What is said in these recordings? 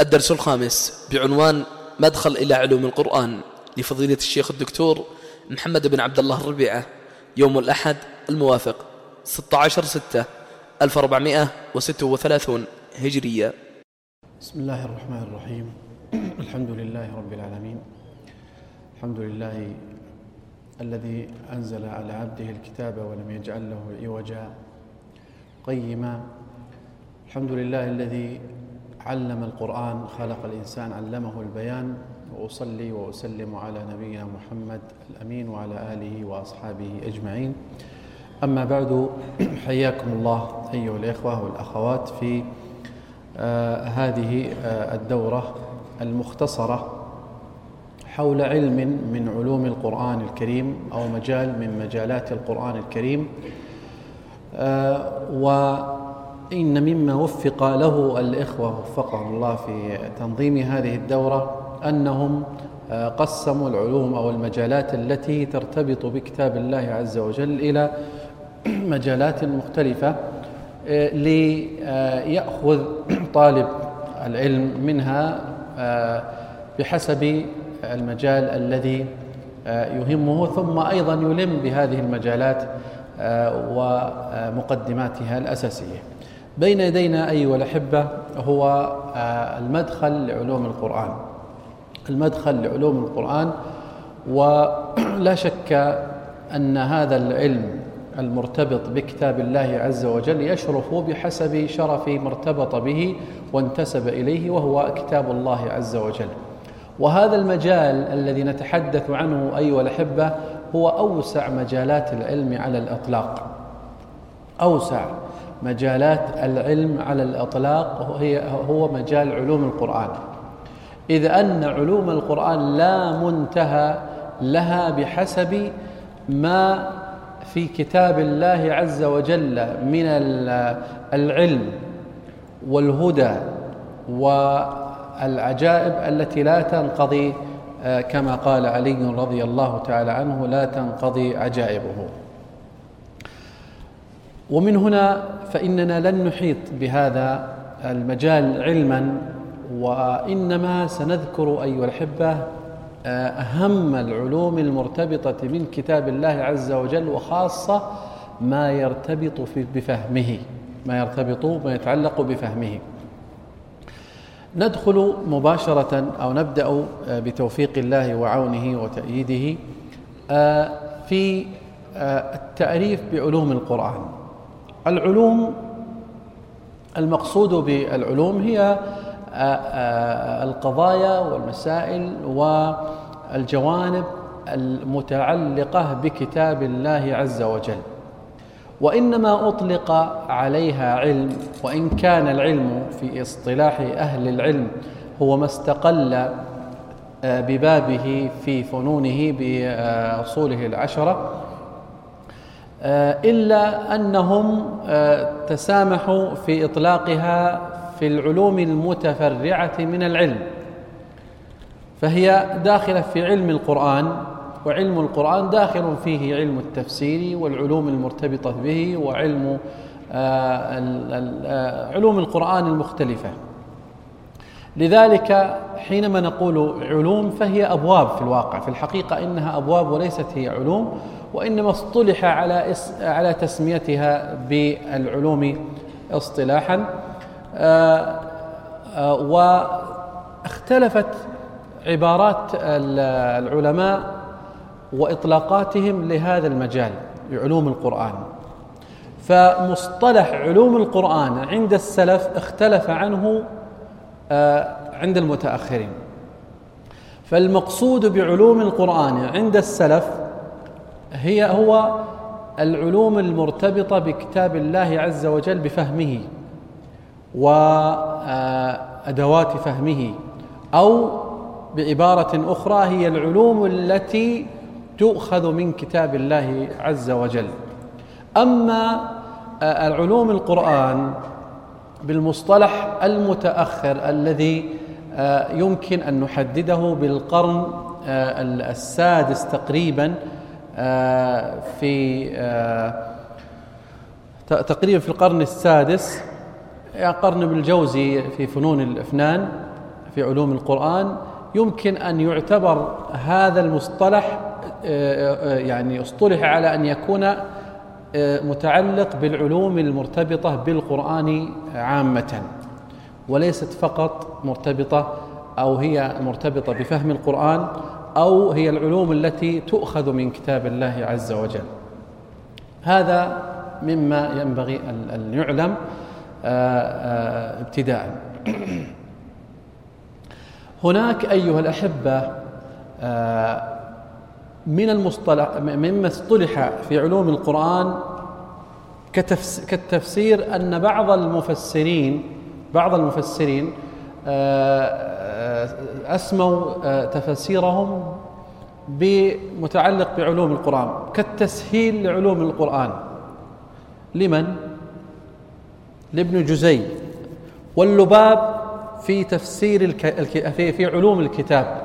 الدرس الخامس بعنوان مدخل إلى علوم القرآن لفضيلة الشيخ الدكتور محمد بن عبد الله الربيعة يوم الأحد الموافق 16 6 1436 هجرية. بسم الله الرحمن الرحيم. الحمد لله رب العالمين. الحمد لله الذي أنزل على عبده الكتاب ولم يجعل له عوجا قيما. الحمد لله الذي علم القرآن خلق الإنسان علمه البيان وأصلي وأسلم على نبينا محمد الأمين وعلى آله وأصحابه أجمعين. أما بعد حياكم الله أيها الإخوة والأخوات في آه هذه آه الدورة المختصرة حول علم من علوم القرآن الكريم أو مجال من مجالات القرآن الكريم. آه وإن مما وفق له الإخوة وفقهم الله في تنظيم هذه الدورة أنهم قسموا العلوم أو المجالات التي ترتبط بكتاب الله عز وجل إلى مجالات مختلفة ليأخذ طالب العلم منها بحسب المجال الذي يهمه ثم أيضا يلم بهذه المجالات ومقدماتها الأساسية. بين يدينا أيها الأحبة هو المدخل لعلوم القرآن. المدخل لعلوم القرآن. ولا شك أن هذا العلم المرتبط بكتاب الله عز وجل يشرف بحسب شرف ما ارتبط به وانتسب إليه وهو كتاب الله عز وجل. وهذا المجال الذي نتحدث عنه أيها الأحبة هو أوسع مجالات العلم على الإطلاق. أوسع مجالات العلم على الإطلاق هي هو مجال علوم القرآن. إذ أن علوم القرآن لا منتهى لها بحسب ما في كتاب الله عز وجل من العلم والهدى والعجائب التي لا تنقضي كما قال علي رضي الله تعالى عنه لا تنقضي عجائبه. ومن هنا فإننا لن نحيط بهذا المجال علما وإنما سنذكر أيها الأحبة أهم العلوم المرتبطة من كتاب الله عز وجل وخاصة ما يرتبط في بفهمه ما يرتبط ما يتعلق بفهمه. ندخل مباشرة أو نبدأ بتوفيق الله وعونه وتأييده في التعريف بعلوم القرآن. العلوم المقصود بالعلوم هي القضايا والمسائل والجوانب المتعلقة بكتاب الله عز وجل. وإنما أطلق عليها علم وإن كان العلم في اصطلاح أهل العلم هو ما استقل ببابه في فنونه بأصوله العشرة إلا أنهم تسامحوا في إطلاقها في العلوم المتفرعة من العلم. فهي داخلة في علم القرآن وعلم القرآن داخل فيه علم التفسير والعلوم المرتبطة به وعلم علوم القرآن المختلفة. لذلك حينما نقول علوم فهي أبواب في الواقع. في الحقيقة إنها أبواب وليست هي علوم وإنما اصطلح على على تسميتها بالعلوم اصطلاحا. واختلفت عبارات العلماء وإطلاقاتهم لهذا المجال علوم القرآن. فمصطلح علوم القرآن عند السلف اختلف عنه عند المتأخرين. فالمقصود بعلوم القرآن عند السلف هي هو العلوم المرتبطة بكتاب الله عز وجل بفهمه وادوات فهمه أو بعبارة أخرى هي العلوم التي تؤخذ من كتاب الله عز وجل. أما العلوم القرآن بالمصطلح المتأخر الذي يمكن أن نحدده بالقرن السادس تقريبا في تقريبا في القرن السادس قرن ابن الجوزي في فنون الأفنان في علوم القرآن يمكن أن يعتبر هذا المصطلح يعني اصطلح على أن يكون متعلق بالعلوم المرتبطة بالقرآن عامة وليست فقط مرتبطة أو هي مرتبطة بفهم القرآن أو هي العلوم التي تؤخذ من كتاب الله عز وجل. هذا مما ينبغي أن يعلم آه، آه، ابتداء. هناك أيها الأحبة آه، من المصطلح مما اصطلح في علوم القرآن كالتفسير أن بعض المفسرين بعض المفسرين أسموا تفسيرهم بمتعلق بعلوم القرآن كالتسهيل لعلوم القرآن. لمن؟ لابن جزي. واللباب في تفسير الك... في في علوم الكتاب.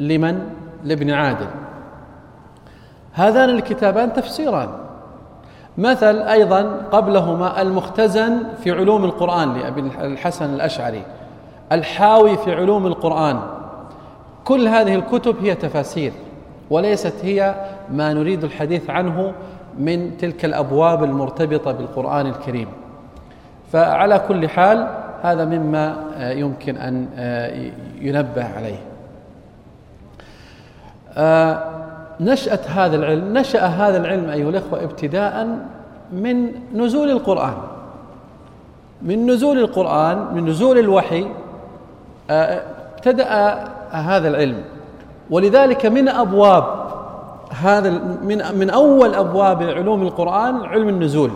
لمن؟ لابن عادل. هذان الكتابان تفسيران. مثل أيضا قبلهما المختزن في علوم القرآن لأبي الحسن الأشعري الحاوي في علوم القرآن. كل هذه الكتب هي تفاسير وليست هي ما نريد الحديث عنه من تلك الأبواب المرتبطة بالقرآن الكريم. فعلى كل حال هذا مما يمكن أن ينبه عليه. آه، نشأة هذا العلم نشأ هذا العلم أيها الأخوة ابتداء من نزول القرآن. من نزول القرآن من نزول الوحي آه، ابتدأ هذا العلم. ولذلك من أبواب هذا من من أول أبواب علوم القرآن علم النزول.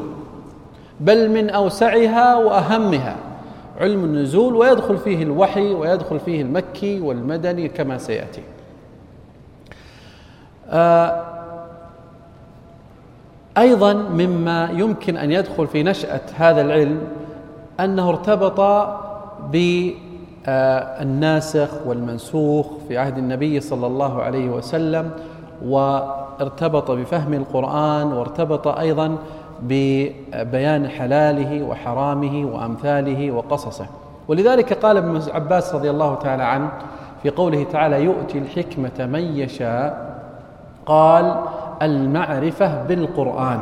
بل من أوسعها وأهمها علم النزول ويدخل فيه الوحي ويدخل فيه المكي والمدني كما سيأتي. آه، أيضا مما يمكن أن يدخل في نشأة هذا العلم أنه ارتبط ب آه، والمنسوخ في عهد النبي صلى الله عليه وسلم وارتبط بفهم القرآن وارتبط أيضا ببيان حلاله وحرامه وأمثاله وقصصه. ولذلك قال ابن عباس رضي الله تعالى عنه في قوله تعالى يؤتي الحكمة من يشاء قال المعرفة بالقرآن.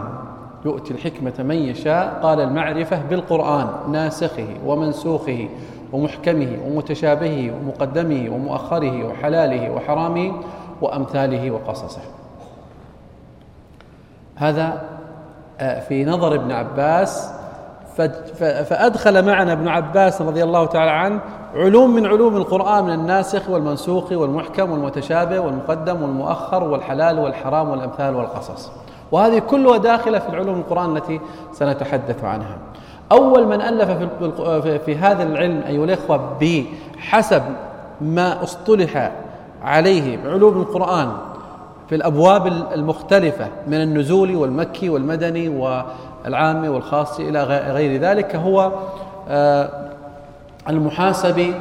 يؤتي الحكمة من يشاء. قال المعرفة بالقرآن ناسخه ومنسوخه ومحكمه ومتشابهه ومقدمه ومؤخره وحلاله وحرامه وأمثاله وقصصه. هذا آه، في نظر ابن عباس فأدخل معنا ابن عباس رضي الله تعالى عنه علوم من علوم القرآن من الناسخ والمنسوخ والمحكم والمتشابه والمقدم والمؤخر والحلال والحرام والأمثال والقصص. وهذه كلها داخلة في العلوم القرآن التي سنتحدث عنها. أول من ألف في, في هذا العلم أيها الإخوة بحسب ما اصطلح عليه بعلوم القرآن في الأبواب المختلفة من النزول والمكي والمدني والعام والخاص إلى غير ذلك هو آه، المحاسبي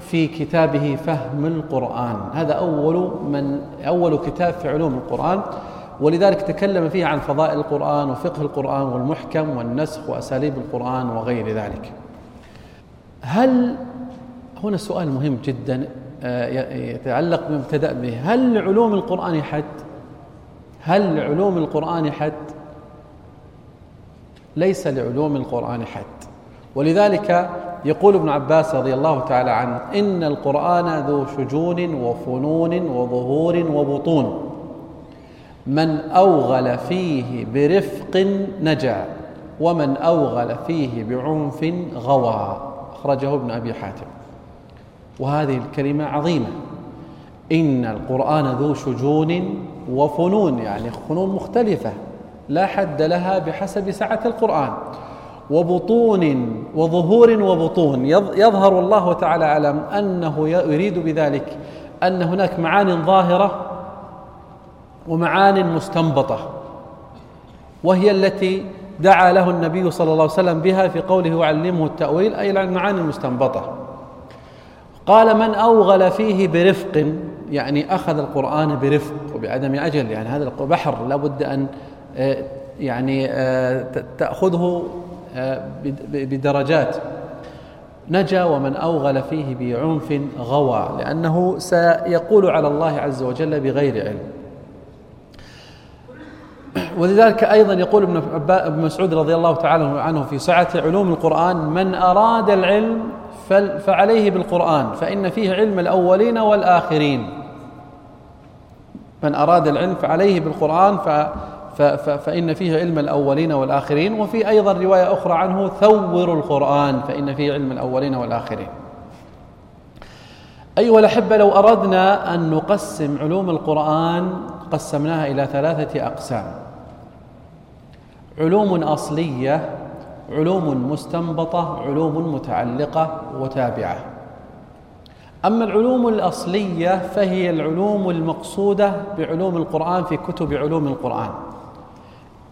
في كتابه فهم القرآن. هذا أول من أول كتاب في علوم القرآن ولذلك تكلم فيه عن فضائل القرآن وفقه القرآن والمحكم والنسخ وأساليب القرآن وغير ذلك. هل هنا سؤال مهم جدا آه، يتعلق بما ابتدأ به. هل لعلوم القرآن حد؟ هل لعلوم القرآن حد؟ ليس لعلوم القرآن حد. ولذلك يقول ابن عباس رضي الله تعالى عنه إن القرآن ذو شجون وفنون وظهور وبطون. من أوغل فيه برفق نجا ومن أوغل فيه بعنف غوى. أخرجه ابن أبي حاتم. وهذه الكلمة عظيمة. إن القرآن ذو شجون وفنون يعني فنون مختلفة. لا حد لها بحسب سعة القرآن. وبطون وظهور وبطون. يظهر الله تعالى أعلم أنه يريد بذلك أن هناك معان ظاهرة ومعان مستنبطة وهي التي دعا له النبي صلى الله عليه وسلم بها في قوله وعلمه التأويل أي المعاني المستنبطة قال من أوغل فيه برفق يعني أخذ القرآن برفق وبعدم أجل يعني هذا بحر لابد أن يعني آه، تأخذه آه، بدرجات. نجا ومن أوغل فيه بعنف غوى لأنه سيقول على الله عز وجل بغير علم. ولذلك أيضا يقول ابن مسعود رضي الله تعالى عنه في سعة علوم القرآن من أراد العلم فعليه بالقرآن فإن فيه علم الأولين والآخرين. من أراد العلم فعليه بالقرآن فإن فيه علم الأولين والآخرين وفي أيضا رواية أخرى عنه ثوروا القرآن فإن فيه علم الأولين والآخرين. أيها الأحبة لو أردنا أن نقسم علوم القرآن قسمناها إلى ثلاثة أقسام. علوم أصلية علوم مستنبطة علوم متعلقة وتابعة. أما العلوم الأصلية فهي العلوم المقصودة بعلوم القرآن في كتب علوم القرآن.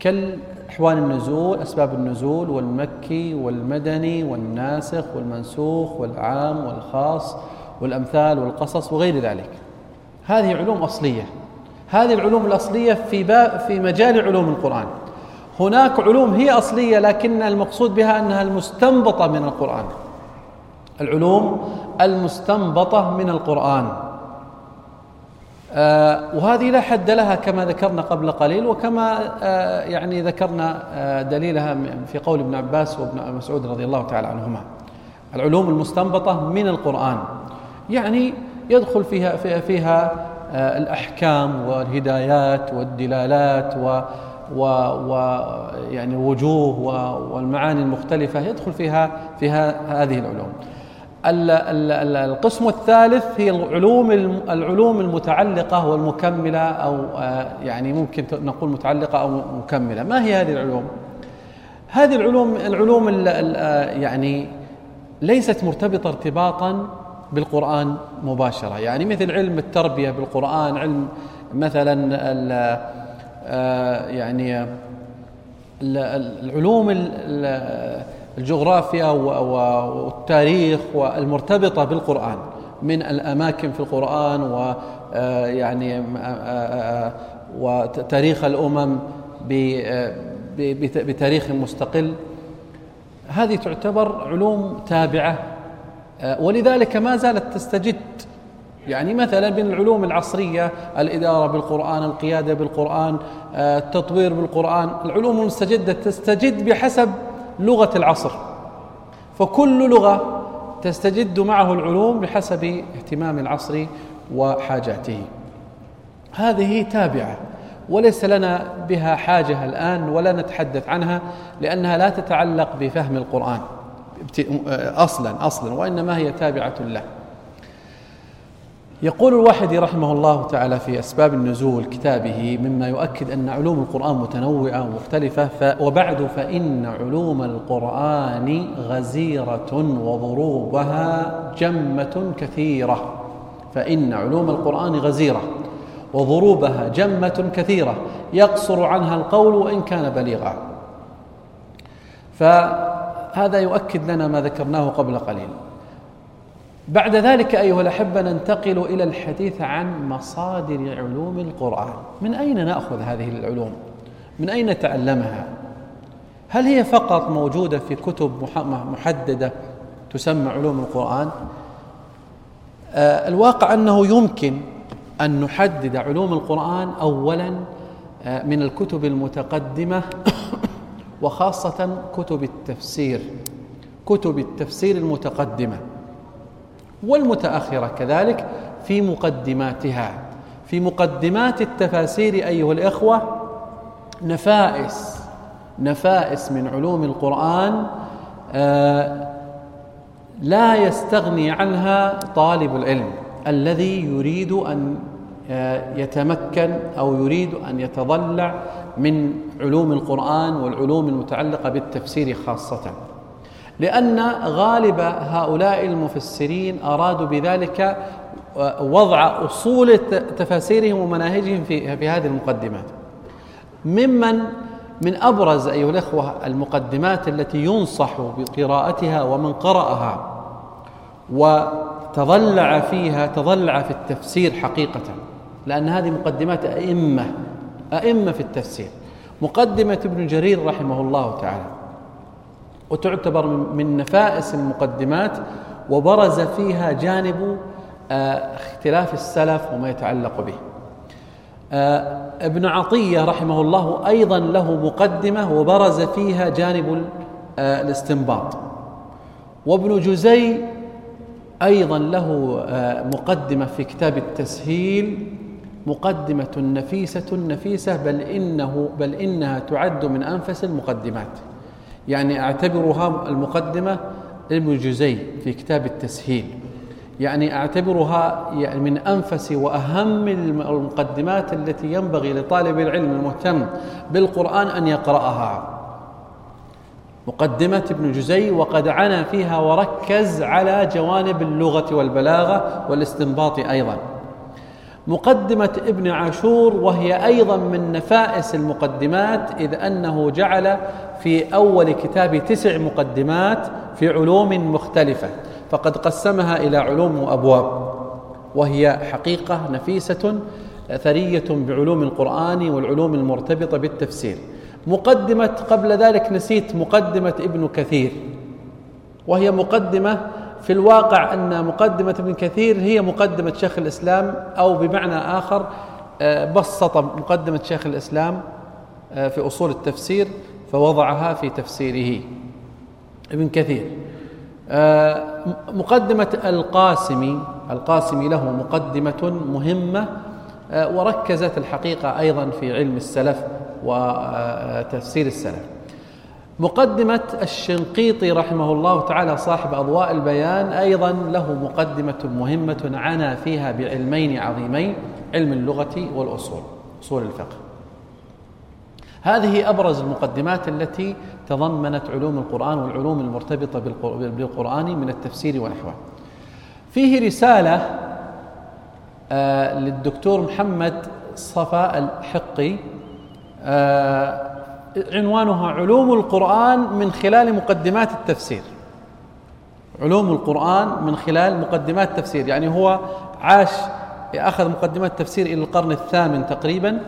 كالأحوال النزول أسباب النزول والمكي والمدني والناسخ والمنسوخ والعام والخاص والأمثال والقصص وغير ذلك. هذه علوم أصلية. هذه العلوم الأصلية في في مجال علوم القرآن. هناك علوم هي أصلية لكن المقصود بها أنها المستنبطة من القرآن. العلوم المستنبطة من القرآن. وهذه لا حد لها كما ذكرنا قبل قليل وكما آه يعني ذكرنا آه دليلها في قول ابن عباس وابن مسعود رضي الله تعالى عنهما. العلوم المستنبطة من القرآن. يعني يدخل فيها فيها, فيها آه، الأحكام والهدايات والدلالات و ويعني وجوه والمعاني المختلفة. يدخل فيها فيها هذه العلوم. القسم الثالث هي العلوم العلوم المتعلقة والمكملة أو آه، يعني ممكن نقول متعلقة أو مكملة. ما هي هذه العلوم؟ هذه العلوم العلوم آه، يعني ليست مرتبطة ارتباطا بالقرآن مباشرة. يعني مثل علم التربية بالقرآن علم مثلا آه، يعني العلوم الجغرافيا والتاريخ والمرتبطة بالقرآن من الأماكن في القرآن ويعني آه، آه، وتاريخ الأمم بتاريخ مستقل. هذه تعتبر علوم تابعة ولذلك ما زالت تستجد. يعني مثلا من العلوم العصرية الإدارة بالقرآن القيادة بالقرآن آه، التطوير بالقرآن العلوم المستجدة تستجد بحسب لغة العصر. فكل لغة تستجد معه العلوم بحسب اهتمام العصر وحاجاته. هذه تابعة وليس لنا بها حاجة الآن ولا نتحدث عنها لأنها لا تتعلق بفهم القرآن. أصلا أصلا وإنما هي تابعة له. يقول الواحدي رحمه الله تعالى في أسباب النزول كتابه مما يؤكد أن علوم القرآن متنوعة ومختلفة وبعد فإن علوم القرآن غزيرة وضروبها جمة كثيرة. فإن علوم القرآن غزيرة وضروبها جمة كثيرة يقصر عنها القول وإن كان بليغا. فهذا يؤكد لنا ما ذكرناه قبل قليل. بعد ذلك أيها الأحبة ننتقل إلى الحديث عن مصادر علوم القرآن. من أين نأخذ هذه العلوم؟ من أين نتعلمها هل هي فقط موجودة في كتب محددة تسمى علوم القرآن؟ آه، الواقع أنه يمكن أن نحدد علوم القرآن أولا آه، من الكتب المتقدمة وخاصة كتب التفسير. كتب التفسير المتقدمة. والمتأخرة كذلك في مقدماتها. في مقدمات التفاسير أيها الإخوة نفائس نفائس من علوم القرآن آه، لا يستغني عنها طالب العلم الذي يريد أن آه، يتمكن أو يريد أن يتضلع من علوم القرآن والعلوم المتعلقة بالتفسير خاصة. لأن غالب هؤلاء المفسرين أرادوا بذلك وضع أصول تفاسيرهم ومناهجهم في في هذه المقدمات. ممن من أبرز أيها الأخوة المقدمات التي ينصح بقراءتها ومن قرأها وتضلع فيها تضلع في التفسير حقيقة لأن هذه مقدمات أئمة أئمة في التفسير. مقدمة ابن جرير رحمه الله تعالى. وتعتبر من نفائس المقدمات وبرز فيها جانب آه، اختلاف السلف وما يتعلق به. آه، ابن عطية رحمه الله أيضا له مقدمة وبرز فيها جانب آه، الاستنباط. وابن جزي أيضا له مقدمة في كتاب التسهيل مقدمة نفيسة نفيسة بل إنه بل إنها تعد من أنفس المقدمات. يعني أعتبرها المقدمة ابن جزي في كتاب التسهيل. يعني أعتبرها يعني من أنفس وأهم المقدمات التي ينبغي لطالب العلم المهتم بالقرآن أن يقرأها. مقدمة ابن جزي وقد عنى فيها وركز على جوانب اللغة والبلاغة والاستنباط أيضا. مقدمة ابن عاشور وهي أيضا من نفائس المقدمات إذ أنه جعل في أول كتاب تسع مقدمات في علوم مختلفة. فقد قسمها إلى علوم وأبواب وهي حقيقة نفيسة ثرية بعلوم القرآن والعلوم المرتبطة بالتفسير. مقدمة قبل ذلك نسيت مقدمة ابن كثير وهي مقدمة في الواقع أن مقدمة ابن كثير هي مقدمة شيخ الإسلام أو بمعنى آخر آه، بسط مقدمة شيخ الإسلام آه، في أصول التفسير فوضعها في تفسيره. ابن كثير. آه، مقدمة القاسمي القاسمي له مقدمة مهمة وركزت الحقيقة أيضا في علم السلف وتفسير السلف. مقدمة الشنقيطي رحمه الله تعالى صاحب أضواء البيان أيضا له مقدمة مهمة عنا فيها بعلمين عظيمين علم اللغة والأصول أصول الفقه. هذه أبرز المقدمات التي تضمنت علوم القرآن والعلوم المرتبطة بالقرآن من التفسير ونحوه. فيه رسالة آه، للدكتور محمد صفاء الحقي آه، عنوانها علوم القرآن من خلال مقدمات التفسير. علوم القرآن من خلال مقدمات التفسير يعني هو عاش أخذ مقدمات التفسير إلى القرن الثامن تقريبا.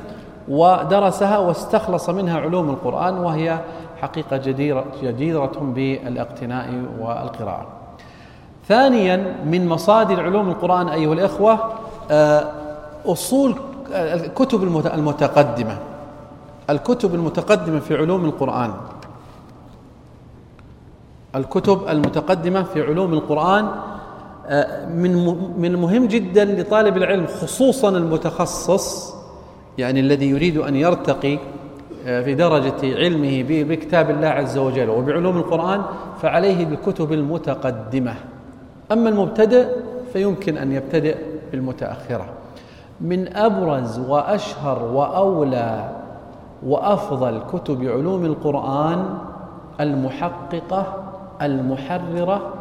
ودرسها واستخلص منها علوم القرآن وهي حقيقة جديرة, جديرة بالاقتناء والقراءة. ثانيا من مصادر علوم القرآن أيها الإخوة آه، أصول الكتب المتقدمة. الكتب المتقدمة في علوم القرآن. الكتب المتقدمة في علوم القرآن آه، من من المهم جدا لطالب العلم خصوصا المتخصص يعني الذي يريد أن يرتقي آه، في درجة علمه بكتاب الله عز وجل وبعلوم القرآن فعليه بالكتب المتقدمة. أما المبتدئ فيمكن أن يبتدئ بالمتأخرة. من أبرز وأشهر وأولى وأفضل كتب علوم القرآن المحققة المحررة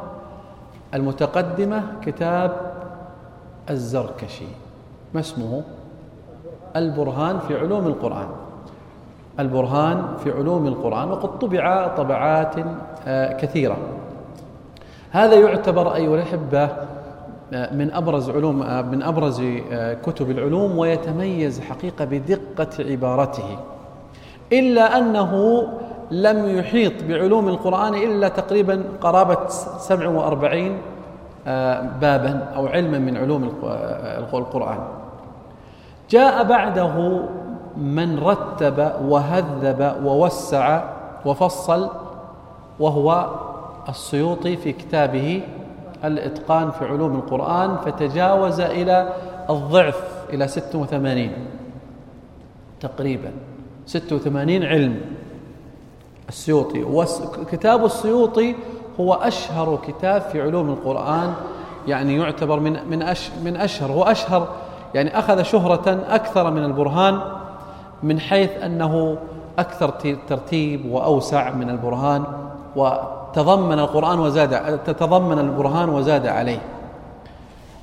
المتقدمة كتاب الزركشي. ما اسمه؟ البرهان في علوم القرآن. البرهان في علوم القرآن وقد طبع طبعات آه، كثيرة. هذا يعتبر أيها الأحبة آه، من أبرز علوم آه، من أبرز كتب العلوم ويتميز حقيقة بدقة عبارته. إلا أنه لم يحيط بعلوم القرآن إلا تقريبا قرابة 47 آه، بابا أو علما من علوم القرآن. جاء بعده من رتب وهذب ووسع وفصل وهو السيوطي في كتابه الإتقان في علوم القرآن فتجاوز إلى الضعف إلى 86 تقريبا. 86 علم. السيوطي. وكتاب السيوطي هو أشهر كتاب في علوم القرآن يعني يعتبر من من أش من أشهر. هو أشهر يعني أخذ شهرة أكثر من البرهان من حيث أنه أكثر ترتيب وأوسع من البرهان وتضمن القرآن وزاد تتضمن البرهان وزاد عليه.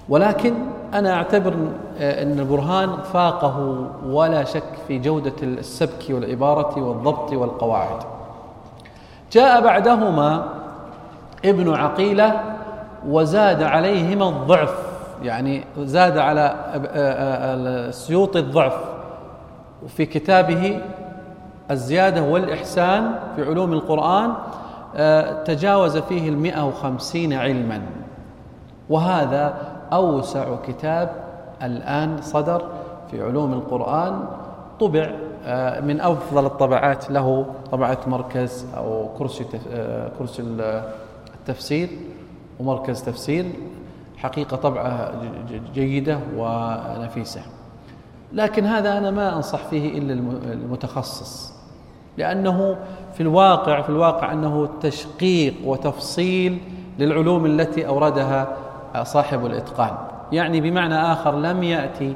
ولكن أنا أعتبر أن البرهان فاقه ولا شك في جودة السبك والعبارة والضبط والقواعد. جاء بعدهما ابن عقيلة وزاد عليهما الضعف. يعني زاد على السيوط الضعف. في كتابه الزيادة والإحسان في علوم القرآن تجاوز فيه المئة وخمسين علما. وهذا أوسع كتاب الآن صدر في علوم القرآن. طبع من أفضل الطبعات له طبعة مركز أو كرسي كرسي التفسير ومركز تفسير. حقيقة طبعة جيدة ونفيسة. لكن هذا أنا ما أنصح فيه إلا المتخصص لأنه في الواقع في الواقع أنه تشقيق وتفصيل للعلوم التي أوردها صاحب الإتقان. يعني بمعنى آخر لم يأتي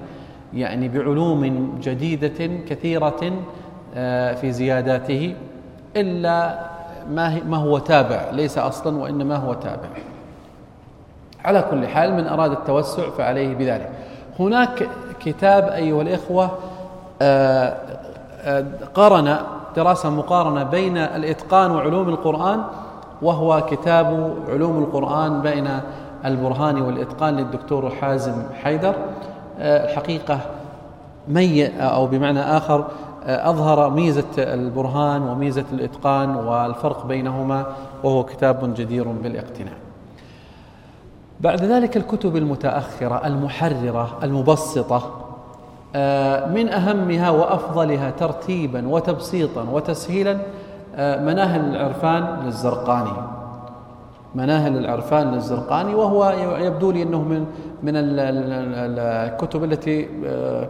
يعني بعلوم جديدة كثيرة آه، في زياداته إلا ما هو تابع ليس أصلا وإنما هو تابع. على كل حال من أراد التوسع فعليه بذلك. هناك كتاب أيها الإخوة آه، آه، قارن دراسة مقارنة بين الإتقان وعلوم القرآن وهو كتاب علوم القرآن بين البرهان والإتقان للدكتور حازم حيدر. آه، الحقيقة مي أو بمعنى آخر أظهر ميزة البرهان وميزة الإتقان والفرق بينهما وهو كتاب جدير بالاقتناء بعد ذلك الكتب المتأخرة المحررة المبسطة آه، من أهمها وأفضلها ترتيبا وتبسيطا وتسهيلا آه، مناهل العرفان للزرقاني. مناهل العرفان للزرقاني وهو يبدو لي إنه من من الكتب التي آه،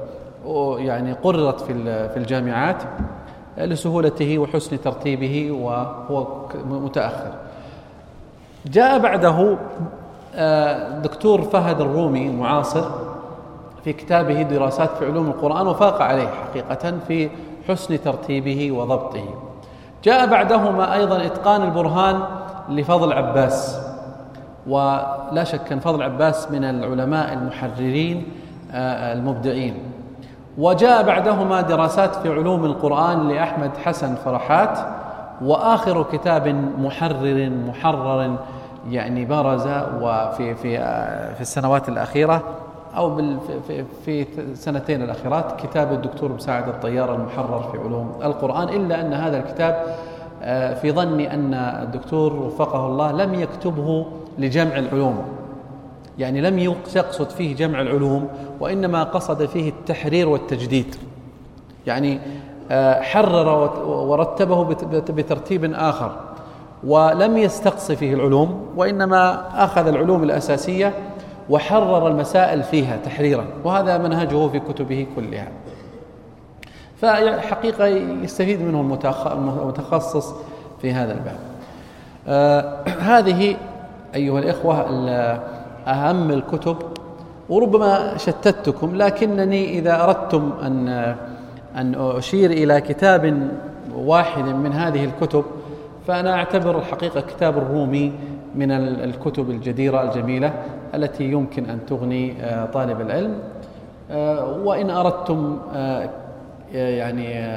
يعني قررت في في الجامعات لسهولته وحسن ترتيبه وهو متأخر. جاء بعده دكتور فهد الرومي المعاصر في كتابه دراسات في علوم القرآن وفاق عليه حقيقة في حسن ترتيبه وضبطه. جاء بعدهما أيضا إتقان البرهان لفضل عباس ولا شك أن فضل عباس من العلماء المحررين آه، المبدعين. وجاء بعدهما دراسات في علوم القرآن لأحمد حسن فرحات وآخر كتاب محرر محرر يعني برز وفي في في السنوات الأخيرة أو في في السنتين الأخيرات كتاب الدكتور مساعد الطيار المحرر في علوم القرآن إلا أن هذا الكتاب آه، في ظني أن الدكتور وفقه الله لم يكتبه لجمع العلوم. يعني لم يقصد فيه جمع العلوم وإنما قصد فيه التحرير والتجديد. يعني آه، حرر ورتبه بترتيب آخر. ولم يستقص فيه العلوم وإنما أخذ العلوم الأساسية وحرر المسائل فيها تحريرا وهذا منهجه في كتبه كلها. فحقيقة يستفيد منه المتخصص في هذا الباب. آه هذه أيها الإخوة أهم الكتب وربما شتتكم لكنني إذا أردتم أن أن أشير إلى كتاب واحد من هذه الكتب فأنا أعتبر الحقيقة كتاب الرومي من الكتب الجديرة الجميلة التي يمكن أن تغني آه، طالب العلم. آه، وإن أردتم آه، يعني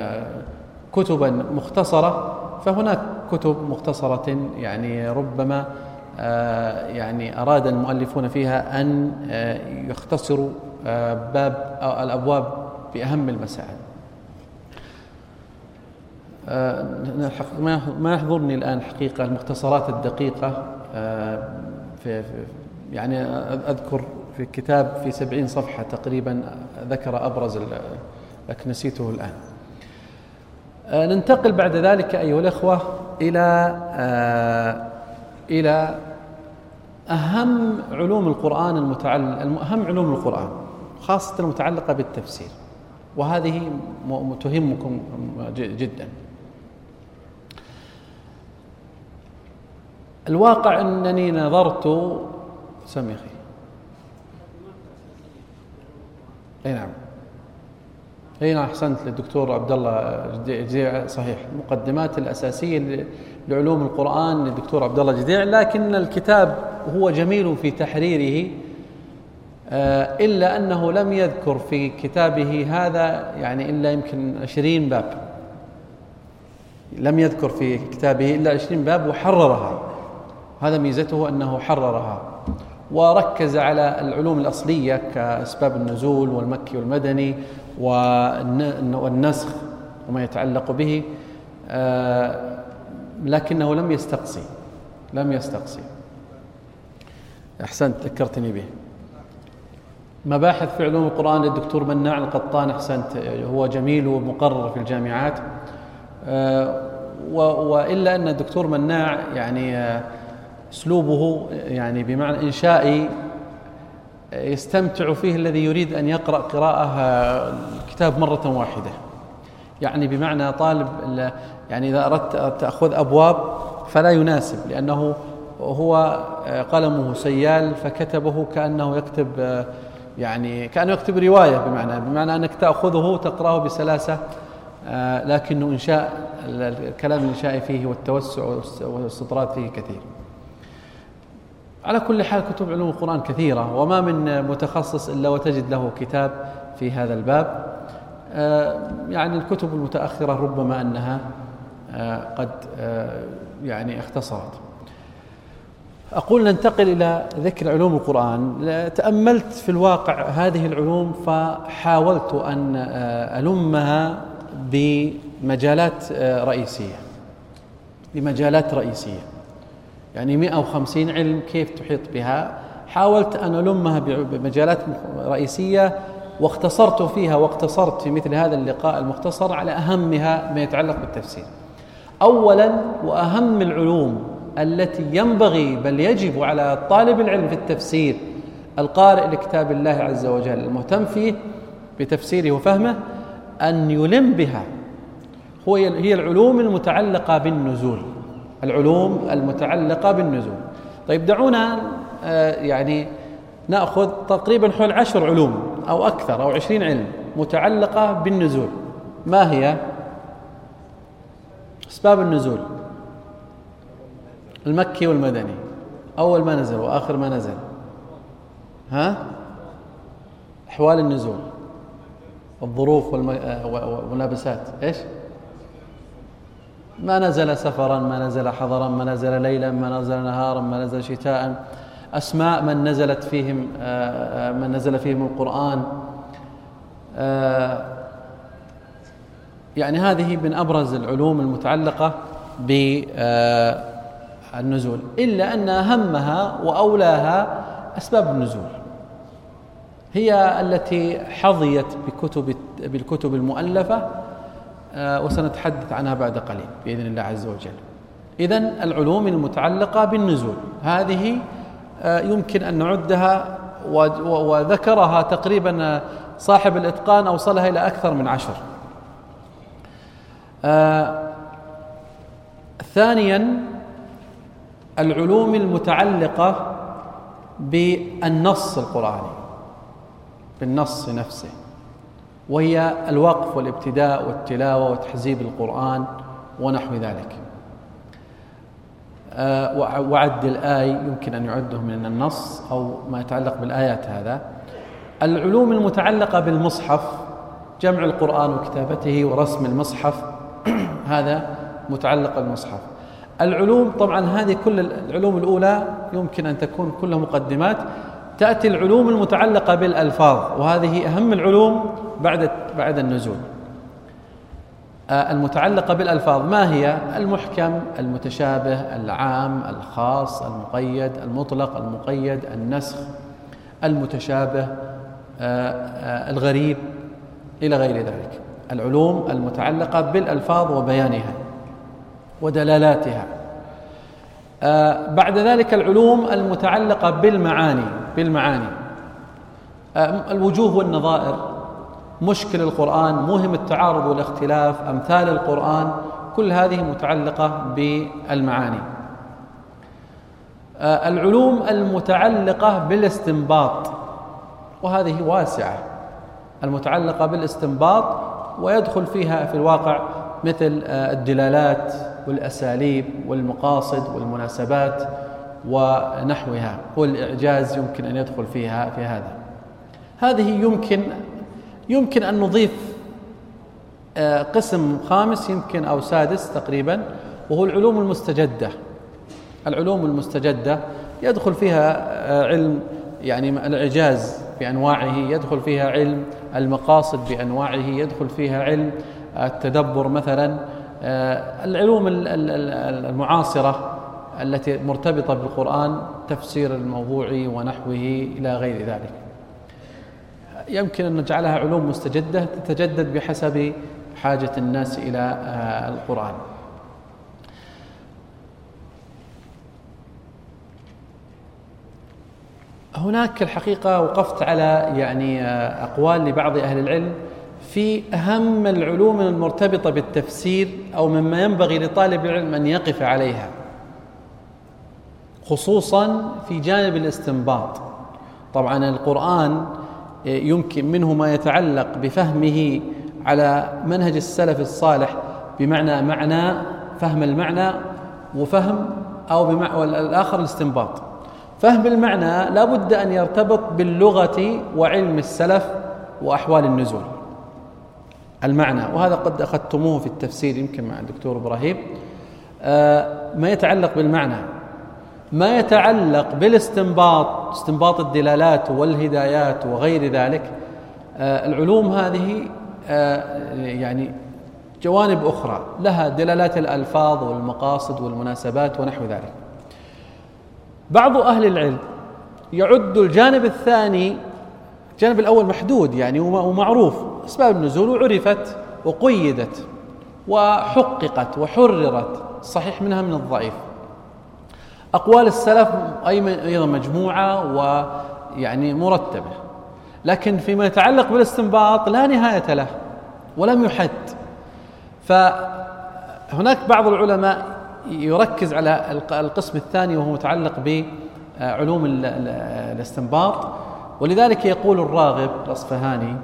كتبا مختصرة فهناك كتب مختصرة يعني ربما يعني أراد المؤلفون فيها أن يختصروا باب أو الأبواب بأهم المسائل. ما يحضرني الآن حقيقة المختصرات الدقيقة آه، في يعني أذكر في كتاب في سبعين صفحة تقريبا ذكر أبرز لكن نسيته الآن. آه، ننتقل بعد ذلك أيها الأخوة إلى إلى أهم علوم القرآن المتعلق أهم علوم القرآن خاصة المتعلقة بالتفسير وهذه تهمكم جدا. الواقع أنني نظرت سم يا أخي. أي نعم. أي نعم أحسنت للدكتور عبد الله. جديع صحيح. المقدمات الأساسية لعلوم القرآن للدكتور عبد الله جديع لكن الكتاب هو جميل في تحريره آه، إلا أنه لم يذكر في كتابه هذا يعني إلا يمكن عشرين باب. لم يذكر في كتابه إلا عشرين باب وحررها. هذا ميزته أنه حررها وركز على العلوم الأصلية كأسباب النزول والمكي والمدني والنسخ وما يتعلق به آه، لكنه لم يستقصي لم يستقصي. أحسنت ذكرتني به. مباحث في علوم القرآن للدكتور مناع القطان أحسنت هو جميل ومقرر في الجامعات. آه، وإلا أن الدكتور مناع يعني أسلوبه يعني بمعنى إنشائي يستمتع فيه الذي يريد أن يقرأ قراءة الكتاب مرة واحدة. يعني بمعنى طالب يعني إذا أردت تأخذ أبواب فلا يناسب لأنه هو قلمه سيال فكتبه كأنه يكتب يعني كأنه يكتب رواية بمعنى بمعنى أنك تأخذه تقرأه بسلاسة لكنه إنشاء الكلام الإنشائي فيه والتوسع والاستطراد فيه كثير. على كل حال كتب علوم القرآن كثيرة وما من متخصص إلا وتجد له كتاب في هذا الباب. آه، يعني الكتب المتأخرة ربما أنها آه، قد آه، يعني اختصرت. أقول ننتقل إلى ذكر علوم القرآن. تأملت في الواقع هذه العلوم فحاولت أن ألمها بمجالات رئيسية. بمجالات رئيسية. يعني 150 علم كيف تحيط بها. حاولت أن ألمها بمجالات رئيسية واختصرت فيها واقتصرت في مثل هذا اللقاء المختصر على أهمها ما يتعلق بالتفسير. أولا وأهم العلوم التي ينبغي بل يجب على طالب العلم في التفسير القارئ لكتاب الله عز وجل المهتم فيه بتفسيره وفهمه أن يلم بها. هي العلوم المتعلقة بالنزول. العلوم المتعلقة بالنزول طيب دعونا آه، يعني نأخذ تقريبا حول عشر علوم أو أكثر أو عشرين علم متعلقة بالنزول. ما هي؟ أسباب النزول. المكي والمدني. أول ما نزل وآخر ما نزل. ها؟ أحوال النزول. الظروف والملابسات. إيش؟ ما نزل سفرا ما نزل حضرا ما نزل ليلا ما نزل نهارا ما نزل شتاء. أسماء من نزلت فيهم آه، آه، من نزل فيهم القرآن. آه، يعني هذه من أبرز العلوم المتعلقة بالنزول إلا أن أهمها وأولاها أسباب النزول. هي التي حظيت بكتب بالكتب المؤلفة وسنتحدث عنها بعد قليل بإذن الله عز وجل. إذا العلوم المتعلقة بالنزول هذه آه، يمكن أن نعدها وذكرها تقريبا صاحب الإتقان أوصلها إلى أكثر من عشر. آه، ثانيا العلوم المتعلقة بالنص القرآني بالنص نفسه. وهي الوقف والابتداء والتلاوة وتحزيب القرآن ونحو ذلك. آه، وعد الآي يمكن أن يعده من النص أو ما يتعلق بالآيات هذا. العلوم المتعلقة بالمصحف جمع القرآن وكتابته ورسم المصحف هذا متعلق بالمصحف. العلوم طبعا هذه كل العلوم الأولى يمكن أن تكون كلها مقدمات. تأتي العلوم المتعلقة بالألفاظ وهذه أهم العلوم بعد بعد النزول. آه، المتعلقة بالألفاظ ما هي؟ المحكم المتشابه العام الخاص المقيد المطلق المقيد النسخ المتشابه آه، آه، الغريب إلى غير ذلك. العلوم المتعلقة بالألفاظ وبيانها ودلالاتها. بعد ذلك العلوم المتعلقة بالمعاني بالمعاني. الوجوه والنظائر. مشكل القرآن موهم التعارض والاختلاف أمثال القرآن كل هذه متعلقة بالمعاني. آه، العلوم المتعلقة بالاستنباط وهذه واسعة. المتعلقة بالاستنباط ويدخل فيها في الواقع مثل آه، الدلالات والأساليب والمقاصد والمناسبات ونحوها. والإعجاز يمكن أن يدخل فيها في هذا. هذه يمكن يمكن أن نضيف آه، قسم خامس يمكن أو سادس تقريبا وهو العلوم المستجدة. العلوم المستجدة يدخل فيها آه، علم يعني الإعجاز بأنواعه يدخل فيها علم المقاصد بأنواعه يدخل فيها علم التدبر مثلا. آه، العلوم المعاصرة التي مرتبطة بالقرآن تفسير الموضوعي ونحوه إلى غير ذلك. يمكن أن نجعلها علوم مستجدة تتجدد بحسب حاجة الناس إلى آه، القرآن. هناك الحقيقة وقفت على يعني آه، أقوال لبعض أهل العلم في أهم العلوم المرتبطة بالتفسير أو مما ينبغي لطالب العلم أن يقف عليها خصوصا في جانب الاستنباط. طبعا القرآن يمكن منه ما يتعلق بفهمه على منهج السلف الصالح بمعنى معنى فهم المعنى وفهم أو بمعنى الآخر الاستنباط. فهم المعنى لا بد أن يرتبط باللغة وعلم السلف وأحوال النزول. المعنى وهذا قد أخذتموه في التفسير يمكن مع الدكتور إبراهيم. آه، ما يتعلق بالمعنى. ما يتعلق بالاستنباط استنباط الدلالات والهدايات وغير ذلك آه، العلوم هذه آه، يعني جوانب أخرى لها دلالات الألفاظ والمقاصد والمناسبات ونحو ذلك. بعض أهل العلم يعد الجانب الثاني الجانب الأول محدود يعني ومعروف أسباب النزول وعرفت وقيدت وحققت وحررت صحيح منها من الضعيف. أقوال السلف أيضا مجموعة ويعني مرتبة. لكن فيما يتعلق بالاستنباط لا نهاية له ولم يحد. فهناك بعض العلماء يركز على القسم الثاني وهو متعلق بعلوم الاستنباط. ولذلك يقول الراغب الأصفهاني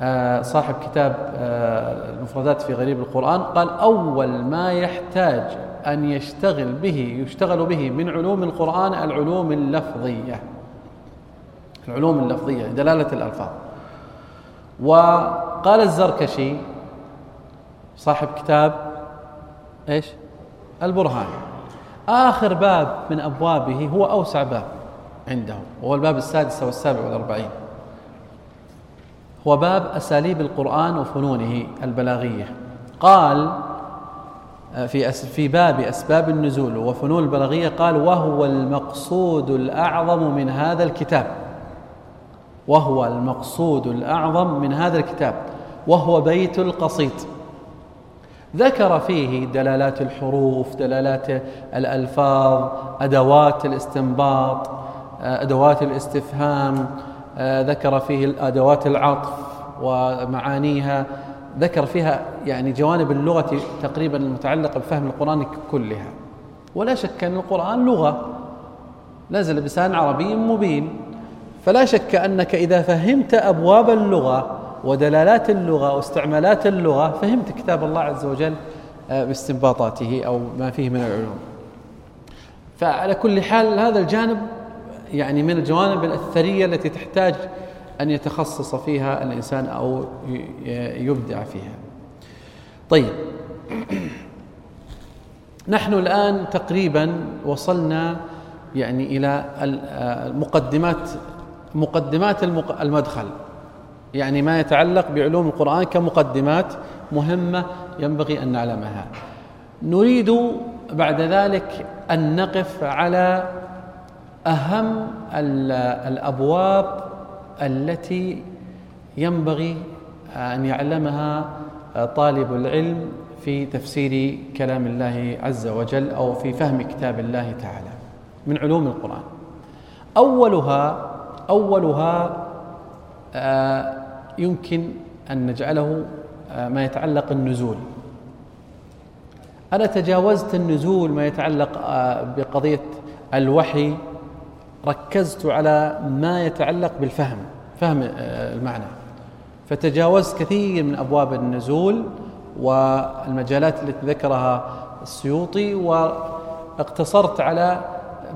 آه، صاحب كتاب آه، المفردات في غريب القرآن قال أول ما يحتاج أن يشتغل به يشتغل به من علوم القرآن العلوم اللفظية. العلوم اللفظية دلالة الألفاظ. وقال الزركشي صاحب كتاب إيش؟ البرهان. آخر باب من أبوابه هو أوسع باب عنده وهو الباب السادس والسابع والأربعين. هو باب أساليب القرآن وفنونه البلاغية. قال في في باب أسباب النزول. وفنون البلاغية قال وهو المقصود الأعظم من هذا الكتاب. وهو المقصود الأعظم من هذا الكتاب. وهو بيت القصيد. ذكر فيه دلالات الحروف دلالات الألفاظ أدوات الاستنباط أدوات الاستفهام ذكر فيه أدوات العطف ومعانيها ذكر فيها يعني جوانب اللغة تقريبا المتعلقة بفهم القرآن كلها. ولا شك أن القرآن لغة. نزل بلسان عربي مبين. فلا شك أنك إذا فهمت أبواب اللغة ودلالات اللغة واستعمالات اللغة فهمت كتاب الله عز وجل آه، باستنباطاته أو ما فيه من العلوم. فعلى كل حال هذا الجانب يعني من الجوانب الأثرية التي تحتاج أن يتخصص فيها الإنسان أو يبدع فيها. طيب. نحن الآن تقريبا وصلنا يعني إلى المقدمات مقدمات المدخل. يعني ما يتعلق بعلوم القرآن كمقدمات مهمة ينبغي أن نعلمها. نريد بعد ذلك أن نقف على أهم الأبواب التي ينبغي أن يعلمها طالب العلم في تفسير كلام الله عز وجل أو في فهم كتاب الله تعالى من علوم القرآن. أولها أولها آه، يمكن أن نجعله آه، ما يتعلق النزول. أنا تجاوزت النزول ما يتعلق آه، بقضية الوحي ركزت على ما يتعلق بالفهم فهم آه، المعنى. فتجاوزت كثير من أبواب النزول والمجالات التي ذكرها السيوطي واقتصرت على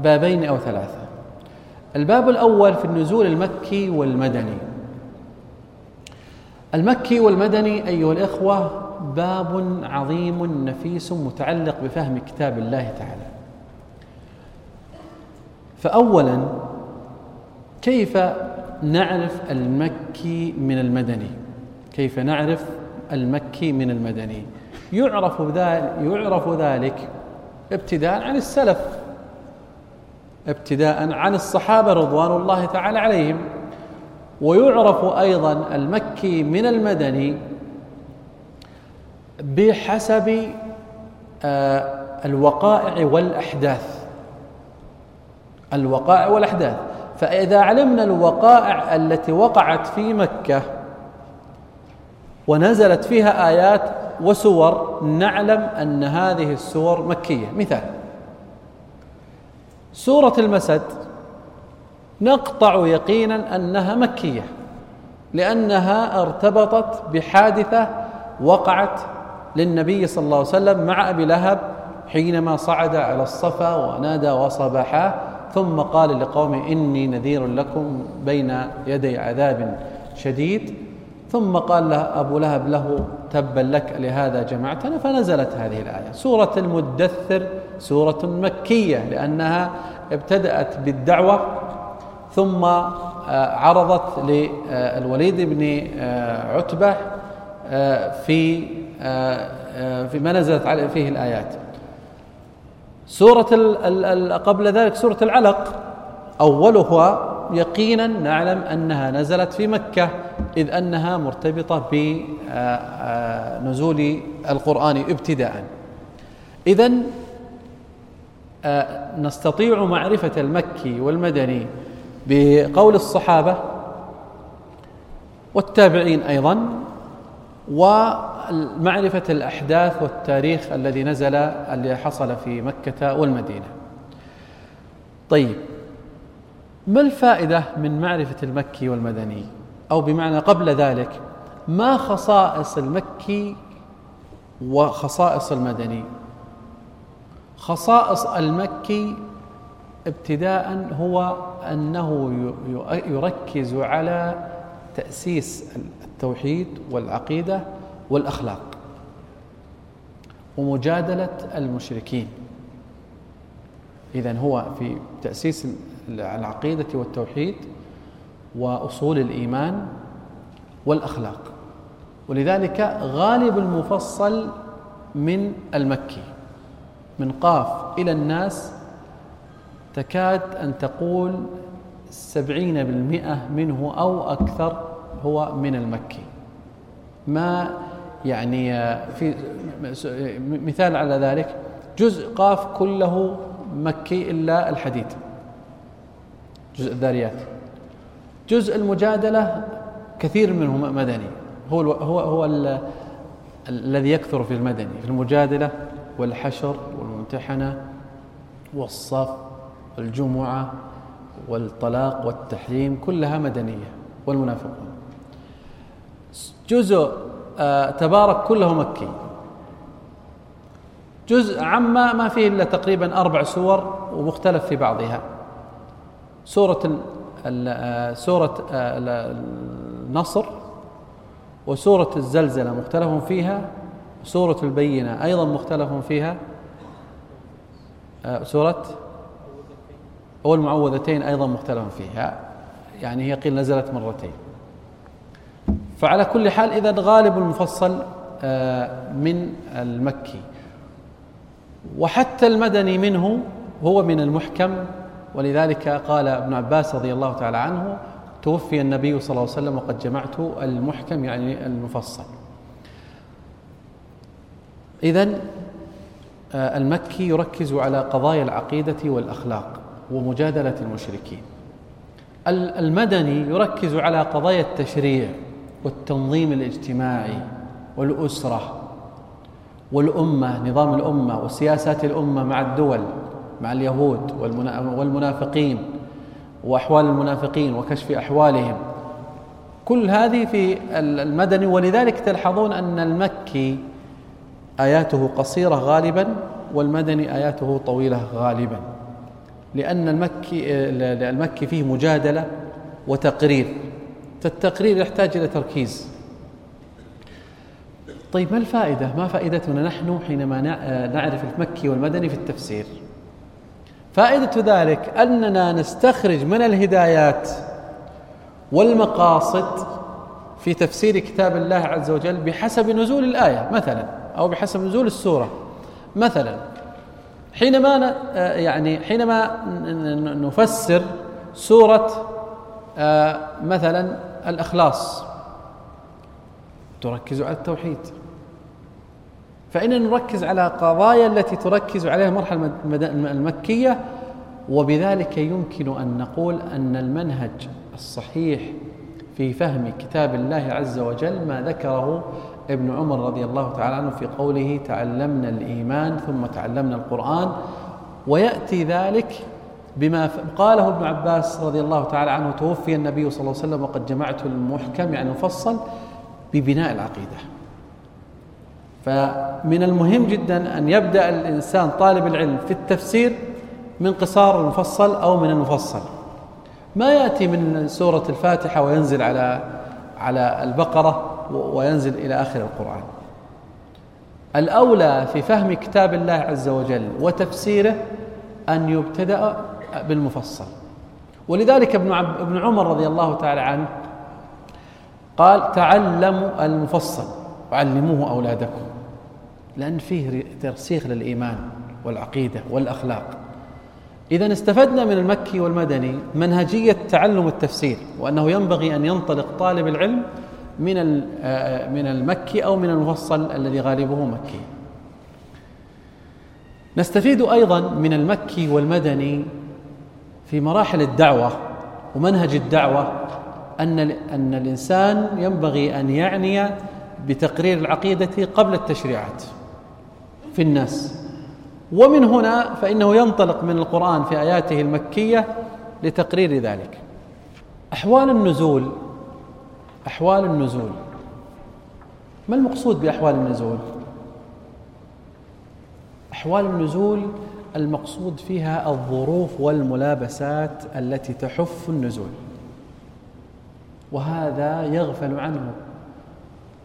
بابين أو ثلاثة. الباب الأول في النزول المكي والمدني. المكي والمدني أيها الإخوة باب عظيم نفيس متعلق بفهم كتاب الله تعالى. فأولا كيف نعرف المكي من المدني؟ كيف نعرف المكي من المدني؟ يعرف ذلك يعرف ذلك ابتداء عن السلف ابتداء عن الصحابة رضوان الله تعالى عليهم ويعرف أيضا المكي من المدني بحسب آه، الوقائع والأحداث. الوقائع والأحداث. فإذا علمنا الوقائع التي وقعت في مكة ونزلت فيها آيات وسور نعلم أن هذه السور مكية. مثال سورة المسد نقطع يقينا أنها مكية لأنها ارتبطت بحادثة وقعت للنبي صلى الله عليه وسلم مع أبي لهب حينما صعد على الصفا ونادى وصبحا ثم قال لقومه إني نذير لكم بين يدي عذاب شديد. ثم قال له أبو لهب له تبا لك لهذا جمعتنا فنزلت هذه الآية. سورة المدثر سورة مكية لأنها ابتدأت بالدعوة ثم آه، عرضت للوليد بن آه، عتبة آه، في في ما نزلت فيه الآيات. سورة قبل ذلك سورة العلق. أولها يقينا نعلم أنها نزلت في مكة إذ أنها مرتبطة بنزول القرآن ابتداء. إذا نستطيع معرفة المكي والمدني بقول الصحابة والتابعين أيضا ومعرفة الأحداث والتاريخ الذي نزل اللي حصل في مكة والمدينة. طيب ما الفائدة من معرفة المكي والمدني؟ أو بمعنى قبل ذلك ما خصائص المكي وخصائص المدني؟ خصائص المكي ابتداء هو أنه يركز على تأسيس التوحيد والعقيدة والأخلاق. ومجادلة المشركين. اذا هو في تأسيس العقيدة والتوحيد وأصول الإيمان والأخلاق. ولذلك غالب المفصل من المكي من قاف إلى الناس تكاد أن تقول سبعين بالمئة منه أو أكثر هو من المكي. ما يعني في مثال على ذلك. جزء قاف كله مكي إلا الحديد. جزء الذاريات جزء المجادلة كثير منه مدني. هو هو هو الذي يكثر في المدني. في المجادلة والحشر والممتحنة والصف والجمعة والطلاق والتحريم كلها مدنية والمنافقون. جزء آه تبارك كله مكي. جزء عما ما فيه إلا تقريبا أربع سور ومختلف في بعضها. سورة آه، سورة آه، النصر وسورة الزلزلة مختلف فيها. سورة البينة أيضا مختلف فيها. آه، سورة والمعوذتين أيضا مختلف فيها. يعني هي قيل نزلت مرتين. فعلى كل حال إذا غالب المفصل آه، من المكي. وحتى المدني منه هو من المحكم. ولذلك قال ابن عباس رضي الله تعالى عنه توفي النبي صلى الله عليه وسلم وقد جمعت المحكم يعني المفصل. إذا آه، المكي يركز على قضايا العقيدة والأخلاق ومجادلة المشركين. المدني يركز على قضايا التشريع والتنظيم الاجتماعي والأسرة والأمة نظام الأمة وسياسات الأمة مع الدول مع اليهود والمنافقين وأحوال المنافقين وكشف أحوالهم. كل هذه في المدني. ولذلك تلحظون أن المكي آياته قصيرة غالبا والمدني آياته طويلة غالبا. لأن المكي المكي فيه مجادلة وتقرير. فالتقرير يحتاج إلى تركيز طيب ما الفائدة؟ ما فائدتنا نحن حينما نعرف المكي والمدني في التفسير؟ فائدة ذلك أننا نستخرج من الهدايات والمقاصد في تفسير كتاب الله عز وجل بحسب نزول الآية مثلا أو بحسب نزول السورة مثلا حينما يعني حينما نفسر سورة مثلا الإخلاص. تركز على التوحيد. فإننا نركز على قضايا التي تركز عليها المرحلة المكية وبذلك يمكن أن نقول أن المنهج الصحيح في فهم كتاب الله عز وجل ما ذكره ابن عمر رضي الله تعالى عنه في قوله تعلمنا الإيمان ثم تعلمنا القرآن ويأتي ذلك بما قاله ابن عباس رضي الله تعالى عنه توفي النبي صلى الله عليه وسلم وقد جمعته المحكم يعني مفصل ببناء العقيدة. فمن المهم جدا أن يبدأ الإنسان طالب العلم في التفسير من قصار المفصل أو من المفصل. ما يأتي من سورة الفاتحة وينزل على على البقرة وينزل إلى آخر القرآن. الأولى في فهم كتاب الله عز وجل وتفسيره أن يبتدأ بالمفصل. ولذلك ابن ابن عمر رضي الله تعالى عنه قال تعلموا المفصل وعلموه أولادكم. لأن فيه ترسيخ للإيمان والعقيدة والأخلاق. اذا استفدنا من المكي والمدني منهجية تعلم التفسير وأنه ينبغي أن ينطلق طالب العلم من من المكي أو من المفصل الذي غالبه مكي. نستفيد أيضا من المكي والمدني في مراحل الدعوة ومنهج الدعوة أن أن الإنسان ينبغي أن يعني بتقرير العقيدة قبل التشريعات في الناس. ومن هنا فإنه ينطلق من القرآن في آياته المكية لتقرير ذلك. أحوال النزول أحوال النزول. ما المقصود بأحوال النزول؟ أحوال النزول المقصود فيها الظروف والملابسات التي تحف النزول. وهذا يغفل عنه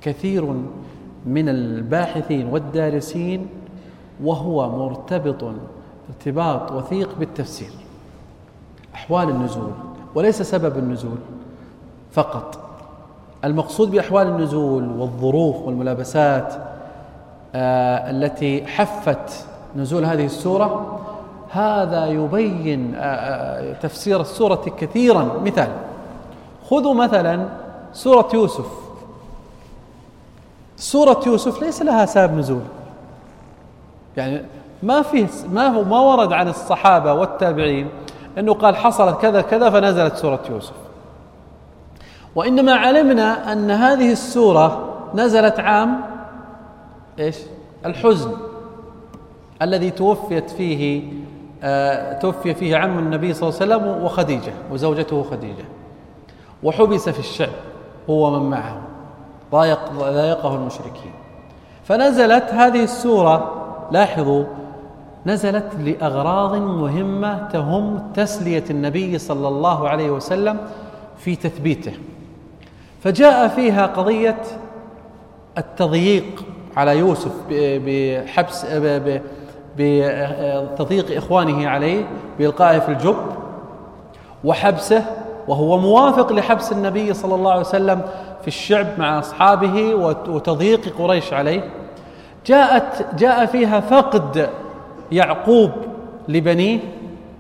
كثير من الباحثين والدارسين وهو مرتبط ارتباط وثيق بالتفسير. أحوال النزول وليس سبب النزول فقط. المقصود بأحوال النزول والظروف والملابسات آه التي حفت نزول هذه السورة. هذا يبين آه، آه، تفسير السورة كثيرا. مثال خذوا مثلا سورة يوسف. سورة يوسف ليس لها سبب نزول. يعني ما فيه ما هو ما ورد عن الصحابة والتابعين إنه قال حصلت كذا كذا فنزلت سورة يوسف. وإنما علمنا أن هذه السورة نزلت عام إيش؟ الحزن. الذي توفيت فيه آه توفي فيه عم النبي صلى الله عليه وسلم وخديجة وزوجته خديجة. وحبس في الشعب هو من معه ضايق ضايقه المشركين. فنزلت هذه السورة لاحظوا نزلت لأغراض مهمة تهم تسلية النبي صلى الله عليه وسلم في تثبيته. فجاء فيها قضية التضييق على يوسف بحبس بتضييق إخوانه عليه بإلقائه في الجب وحبسه وهو موافق لحبس النبي صلى الله عليه وسلم في الشعب مع أصحابه وتضييق قريش عليه. جاءت جاء فيها فقد يعقوب لبنيه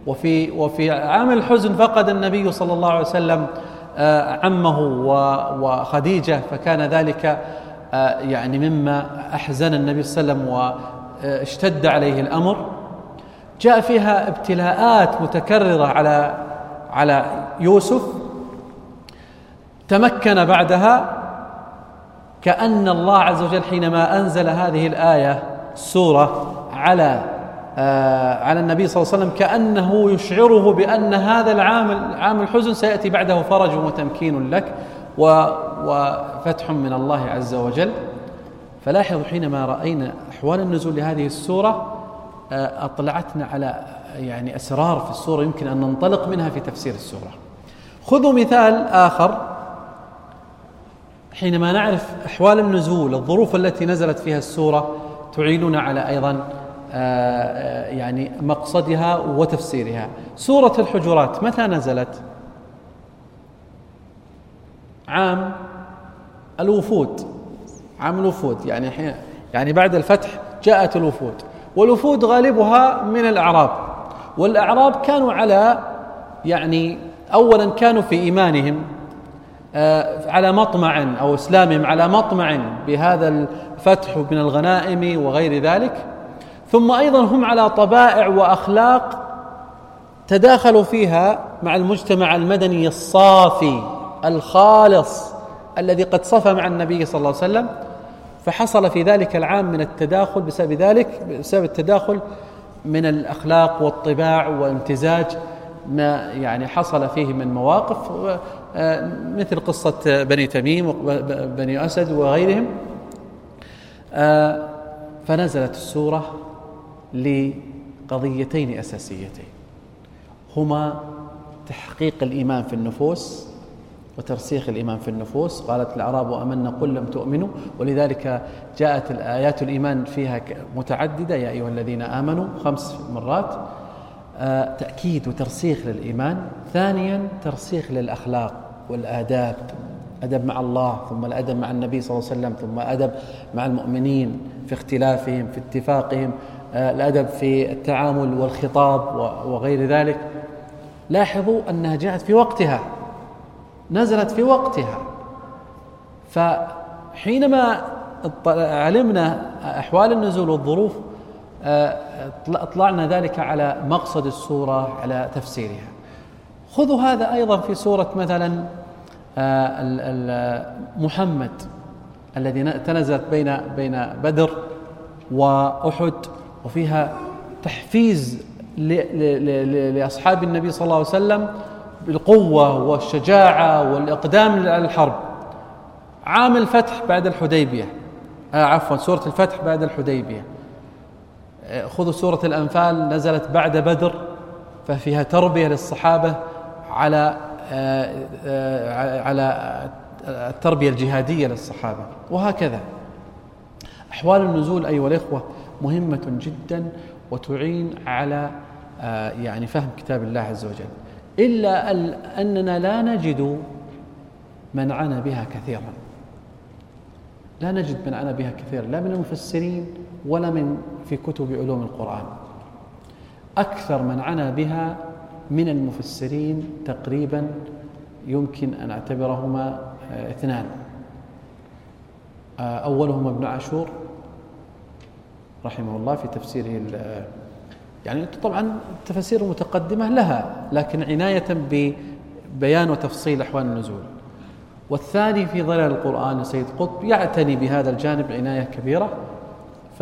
وفي وفي عام الحزن فقد النبي صلى الله عليه وسلم آه، عمه وخديجة فكان ذلك آه، يعني مما أحزن النبي صلى الله عليه وسلم اشتد عليه الأمر. جاء فيها ابتلاءات متكررة على على يوسف. تمكن بعدها كأن الله عز وجل حينما أنزل هذه الآية السورة على آه على النبي صلى الله عليه وسلم كأنه يشعره بأن هذا العام عام الحزن سيأتي بعده فرج وتمكين لك وفتح من الله عز وجل. فلاحظوا حينما رأينا أحوال النزول لهذه السورة آه، أطلعتنا على يعني أسرار في السورة يمكن أن ننطلق منها في تفسير السورة. خذوا مثال آخر. حينما نعرف أحوال النزول الظروف التي نزلت فيها السورة تعيننا على أيضا آه، آه، يعني مقصدها وتفسيرها. سورة الحجرات متى نزلت؟ عام الوفود. عام الوفود يعني يعني بعد الفتح جاءت الوفود. والوفود غالبها من الأعراب. والأعراب كانوا على يعني أولا كانوا في إيمانهم آه، على مطمع أو إسلامهم على مطمع بهذا الفتح من الغنائم وغير ذلك. ثم أيضا هم على طبائع وأخلاق تداخلوا فيها مع المجتمع المدني الصافي الخالص الذي قد صفى مع النبي صلى الله عليه وسلم. فحصل في ذلك العام من التداخل بسبب ذلك بسبب التداخل من الأخلاق والطباع وامتزاج ما يعني حصل فيه من مواقف آه، مثل قصة بني تميم وبني أسد وغيرهم. آه، فنزلت السورة لقضيتين أساسيتين. هما تحقيق الإيمان في النفوس وترسيخ الإيمان في النفوس. قالت الأعراب أمنا قل لم تؤمنوا. ولذلك جاءت الآيات الإيمان فيها متعددة. يا أيها الذين آمنوا خمس مرات. آه، تأكيد وترسيخ للإيمان. ثانيا ترسيخ للأخلاق والآداب. أدب مع الله ثم الأدب مع النبي صلى الله عليه وسلم ثم أدب مع المؤمنين في اختلافهم في اتفاقهم. آه، الأدب في التعامل والخطاب وغير ذلك. لاحظوا أنها جاءت في وقتها. نزلت في وقتها. فحينما علمنا أحوال النزول والظروف آه، اطلعنا ذلك على مقصد السورة على تفسيرها. خذوا هذا أيضا في سورة مثلا آه، محمد الذي تنزلت بين بين بدر وأحد وفيها تحفيز لأصحاب النبي صلى الله عليه وسلم بالقوة والشجاعة والإقدام على الحرب. عام الفتح بعد الحديبية. آه عفوا سورة الفتح بعد الحديبية. آه، خذوا سورة الأنفال نزلت بعد بدر ففيها تربية للصحابة على آه آه على التربية الجهادية للصحابة. وهكذا. أحوال النزول أيها الإخوة مهمة جدا وتعين على يعني فهم كتاب الله عز وجل. إلا أننا لا نجد من عنى بها كثيرا. لا نجد من عنى بها كثيرا. لا من المفسرين ولا من في كتب علوم القرآن. أكثر من عنى بها من المفسرين تقريبا يمكن أن أعتبرهما آه، اثنان. آه، أولهما ابن عاشور رحمه الله في تفسيره يعني طبعا التفاسير المتقدمة لها لكن عناية ببيان وتفصيل أحوال النزول. والثاني في ظلال القرآن سيد قطب يعتني بهذا الجانب عناية كبيرة ف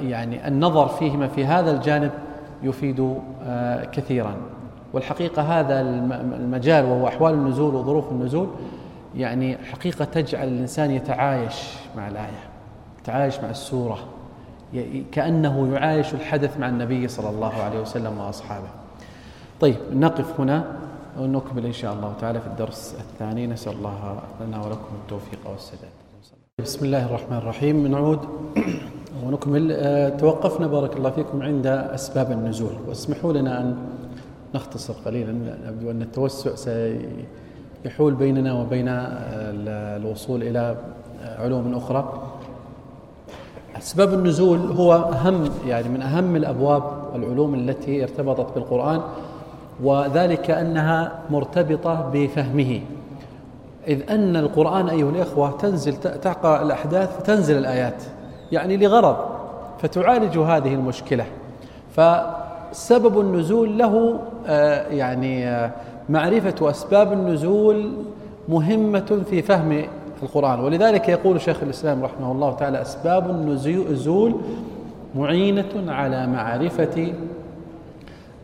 يعني النظر فيهما في هذا الجانب يفيد آه، كثيرا. والحقيقة هذا المجال وهو أحوال النزول وظروف النزول يعني حقيقة تجعل الإنسان يتعايش مع الآية يتعايش مع السورة. كأنه يعايش الحدث مع النبي صلى الله عليه وسلم وأصحابه. طيب نقف هنا ونكمل إن شاء الله تعالى في الدرس الثاني. نسأل الله لنا ولكم التوفيق والسداد. بسم الله الرحمن الرحيم. نعود ونكمل. آه، توقفنا بارك الله فيكم عند أسباب النزول. واسمحوا لنا أن نختصر قليلا نبدو أن التوسع سيحول بيننا وبين الوصول إلى علوم أخرى. أسباب النزول هو أهم يعني من أهم الأبواب والعلوم التي ارتبطت بالقرآن وذلك أنها مرتبطة بفهمه. إذ أن القرآن أيها الإخوة تنزل تعقى الأحداث فتنزل الآيات يعني لغرض فتعالج هذه المشكلة. فسبب النزول له آه، يعني آه، معرفة أسباب النزول مهمة في فهم القرآن. ولذلك يقول شيخ الإسلام رحمه الله تعالى أسباب النزول معينة على معرفة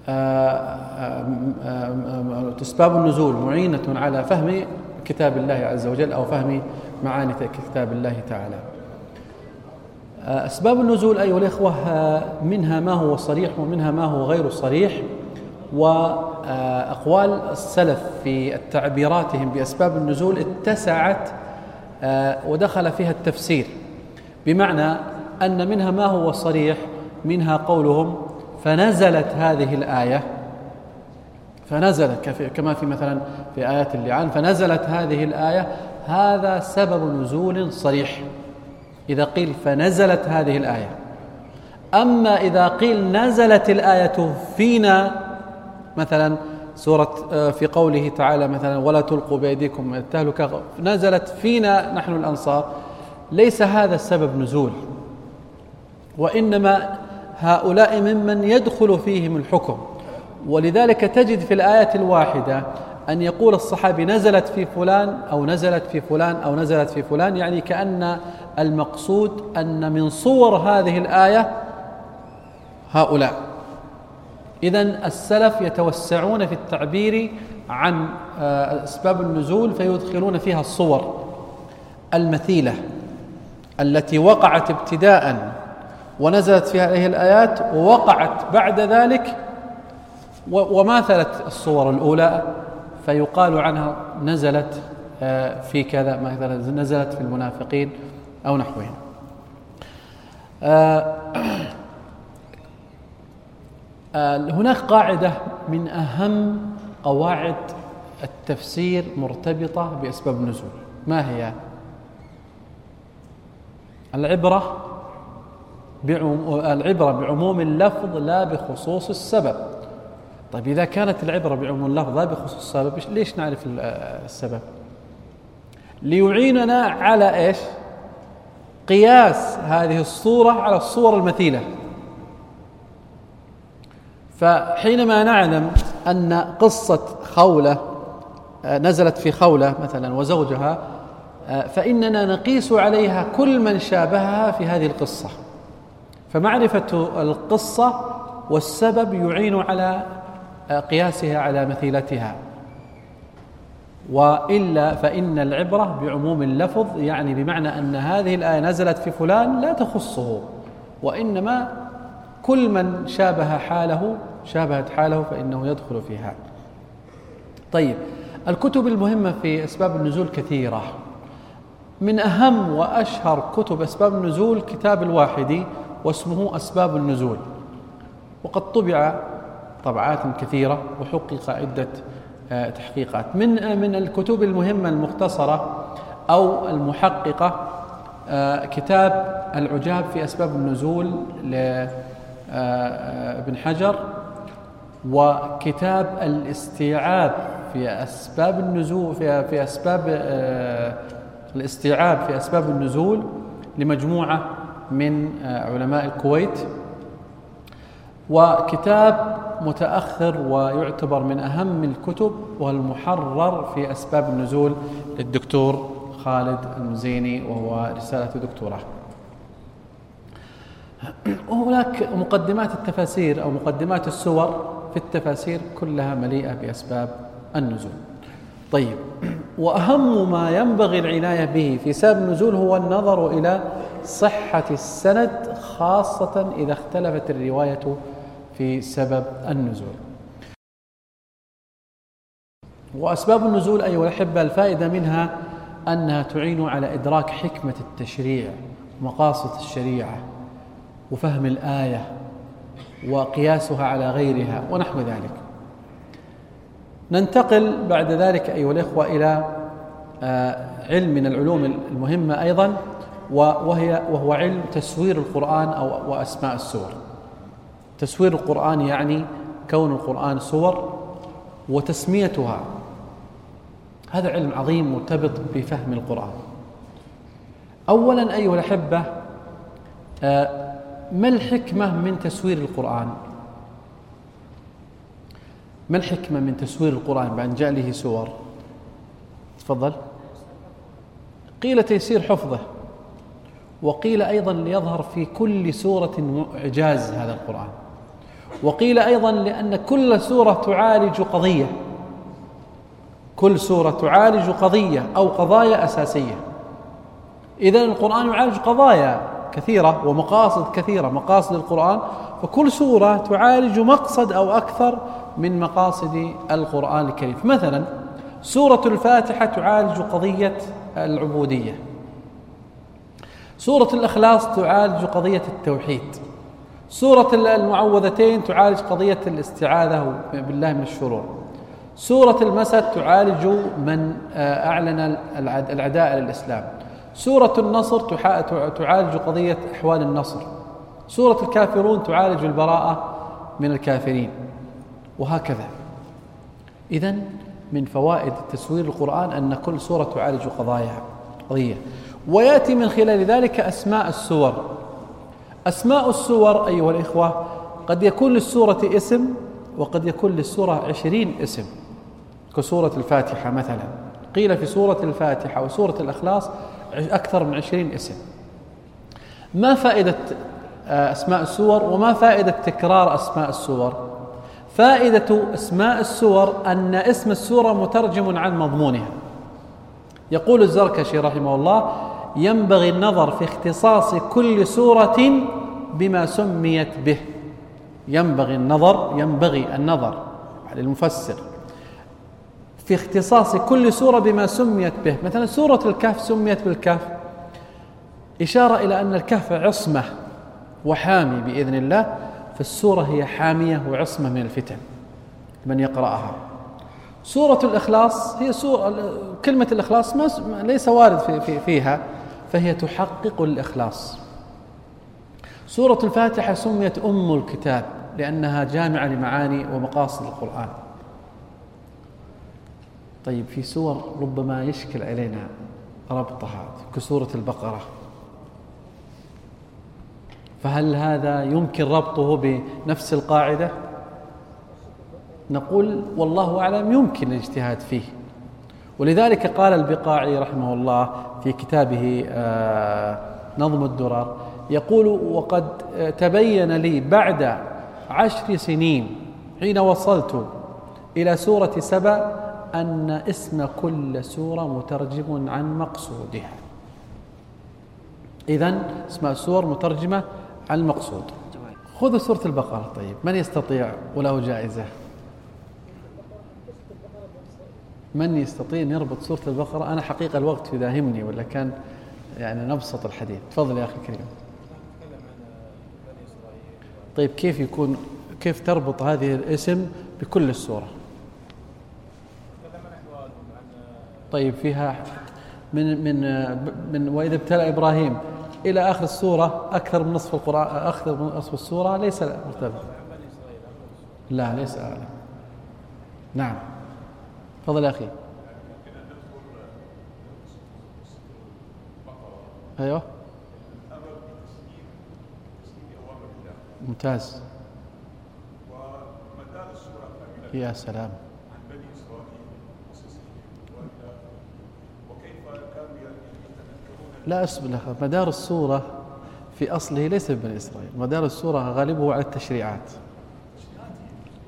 آه، آه، آه، أسباب النزول معينة على فهم كتاب الله عز وجل أو فهم معاني كتاب الله تعالى. أسباب النزول أيها الإخوة منها ما هو صريح ومنها ما هو غير صريح وأقوال السلف في تعبيراتهم بأسباب النزول اتسعت ودخل فيها التفسير. بمعنى أن منها ما هو صريح منها قولهم فنزلت هذه الآية. فنزلت كما في مثلا في آيات اللعان فنزلت هذه الآية. هذا سبب نزول صريح. إذا قيل فنزلت هذه الآية. أما إذا قيل نزلت الآية فينا مثلا سورة آه، في قوله تعالى مثلا ولا تلقوا بأيديكم التهلكة نزلت فينا نحن الأنصار ليس هذا السبب نزول وإنما هؤلاء ممن يدخل فيهم الحكم. ولذلك تجد في الآية الواحدة أن يقول الصحابي نزلت في فلان أو نزلت في فلان أو نزلت في فلان. يعني كأن المقصود أن من صور هذه الآية هؤلاء. إذا السلف يتوسعون في التعبير عن آه، أسباب النزول فيدخلون فيها الصور المثيلة التي وقعت ابتداء ونزلت في هذه الآيات ووقعت بعد ذلك وماثلت الصور الأولى فيقال عنها نزلت آه، في كذا مثلا نزلت في المنافقين أو نحوهم. آه، هناك قاعدة من أهم قواعد التفسير مرتبطة بأسباب النزول. ما هي؟ العبرة العبرة بعموم اللفظ لا بخصوص السبب. طيب إذا كانت العبرة بعموم اللفظ لا بخصوص السبب ليش نعرف السبب؟ ليعيننا على إيش؟ قياس هذه الصورة على الصور المثيلة. فحينما نعلم أن قصة خولة آه، نزلت في خولة مثلا وزوجها آه، فإننا نقيس عليها كل من شابهها في هذه القصة. فمعرفة القصة والسبب يعين على آه، قياسها على مثيلتها. وإلا فإن العبرة بعموم اللفظ يعني بمعنى أن هذه الآية نزلت في فلان لا تخصه وإنما كل من شابه حاله شابهت حاله فإنه يدخل فيها طيب الكتب المهمة في أسباب النزول كثيرة. من أهم وأشهر كتب أسباب النزول كتاب الواحدي واسمه أسباب النزول. وقد طبع طبعات كثيرة وحقق عدة آه، تحقيقات. من آه، من الكتب المهمة المختصرة أو المحققة آه، كتاب العجاب في أسباب النزول لابن حجر وكتاب الاستيعاب في أسباب النزول في في أسباب الاستيعاب في أسباب النزول لمجموعة من علماء الكويت. وكتاب متأخر ويعتبر من أهم الكتب والمحرر في أسباب النزول للدكتور خالد المزيني وهو رسالة دكتوراه وهناك مقدمات التفاسير أو مقدمات السور في التفاسير كلها مليئة بأسباب النزول. طيب وأهم ما ينبغي العناية به في سبب النزول هو النظر إلى صحة السند خاصة إذا اختلفت الرواية في سبب النزول. وأسباب النزول أيها الأحبة الفائدة منها أنها تعين على إدراك حكمة التشريع ومقاصد الشريعة. وفهم الآية وقياسها على غيرها ونحو ذلك. ننتقل بعد ذلك أيها الإخوة إلى آه، علم من العلوم المهمة أيضا وهي وهو علم تسوير القرآن أو وأسماء السور. تسوير القرآن يعني كون القرآن صور وتسميتها. هذا علم عظيم مرتبط بفهم القرآن. أولا أيها الأحبة آه، ما الحكمة من تسوير القرآن؟ ما الحكمة من تسوير القرآن بأن جاء له سور؟ تفضل. قيل تيسير حفظه وقيل أيضا ليظهر في كل سورة إعجاز هذا القرآن وقيل أيضا لأن كل سورة تعالج قضية كل سورة تعالج قضية أو قضايا أساسية. إذا القرآن يعالج قضايا. كثيرة ومقاصد كثيرة مقاصد القرآن. فكل سورة تعالج مقصد أو أكثر من مقاصد القرآن الكريم. مثلا سورة الفاتحة تعالج قضية العبودية. سورة الإخلاص تعالج قضية التوحيد. سورة المعوذتين تعالج قضية الاستعاذة بالله من الشرور. سورة المسد تعالج من آه، أعلن العداء للإسلام. سورة النصر تعالج قضية أحوال النصر. سورة الكافرون تعالج البراءة من الكافرين. وهكذا. إذا من فوائد تسوير القرآن أن كل سورة تعالج قضايا قضية. ويأتي من خلال ذلك أسماء السور. أسماء السور أيها الإخوة قد يكون للسورة اسم وقد يكون للسورة عشرين اسم. كسورة الفاتحة مثلا. قيل في سورة الفاتحة وسورة الإخلاص أكثر من عشرين اسم. ما فائدة آه، أسماء السور وما فائدة تكرار أسماء السور؟ فائدة أسماء السور أن اسم السورة مترجم عن مضمونها. يقول الزركشي رحمه الله ينبغي النظر في اختصاص كل سورة بما سميت به. ينبغي النظر ينبغي النظر على المفسر. في اختصاص كل سورة بما سميت به. مثلا سورة الكهف سميت بالكهف. إشارة إلى أن الكهف عصمة وحامي بإذن الله. فالسورة هي حامية وعصمة من الفتن من يقرأها. سورة الإخلاص هي سورة كلمة الإخلاص ما ليس وارد في في فيها فهي تحقق الإخلاص. سورة الفاتحة سميت أم الكتاب لأنها جامعة لمعاني ومقاصد القرآن. طيب في سور ربما يشكل علينا ربطها كسورة البقرة. فهل هذا يمكن ربطه بنفس القاعدة؟ نقول والله أعلم يمكن الاجتهاد فيه. ولذلك قال البقاعي رحمه الله في كتابه آه، نظم الدرر يقول وقد تبين لي بعد عشر سنين حين وصلت إلى سورة سبأ أن اسم كل سورة مترجم عن مقصودها إذا اسماء السور مترجمة عن المقصود خذوا سورة البقرة. طيب من يستطيع وله جائزة؟ من يستطيع أن يربط سورة البقرة؟ أنا حقيقة الوقت يداهمني ولا كان يعني نبسط الحديث؟ تفضل يا أخي الكريم. طيب كيف يكون كيف تربط هذه الاسم بكل السورة؟ طيب فيها من من من وإذا ابتلى إبراهيم إلى آخر السورة أكثر من نصف القرآن أكثر من نصف السورة ليس مرتبط لا ليس أعلم. نعم. تفضل يا أخي. أيوه. ممتاز. يا سلام. لا أسبل مدار السورة في أصله ليس بني إسرائيل. مدار السورة غالبه على التشريعات.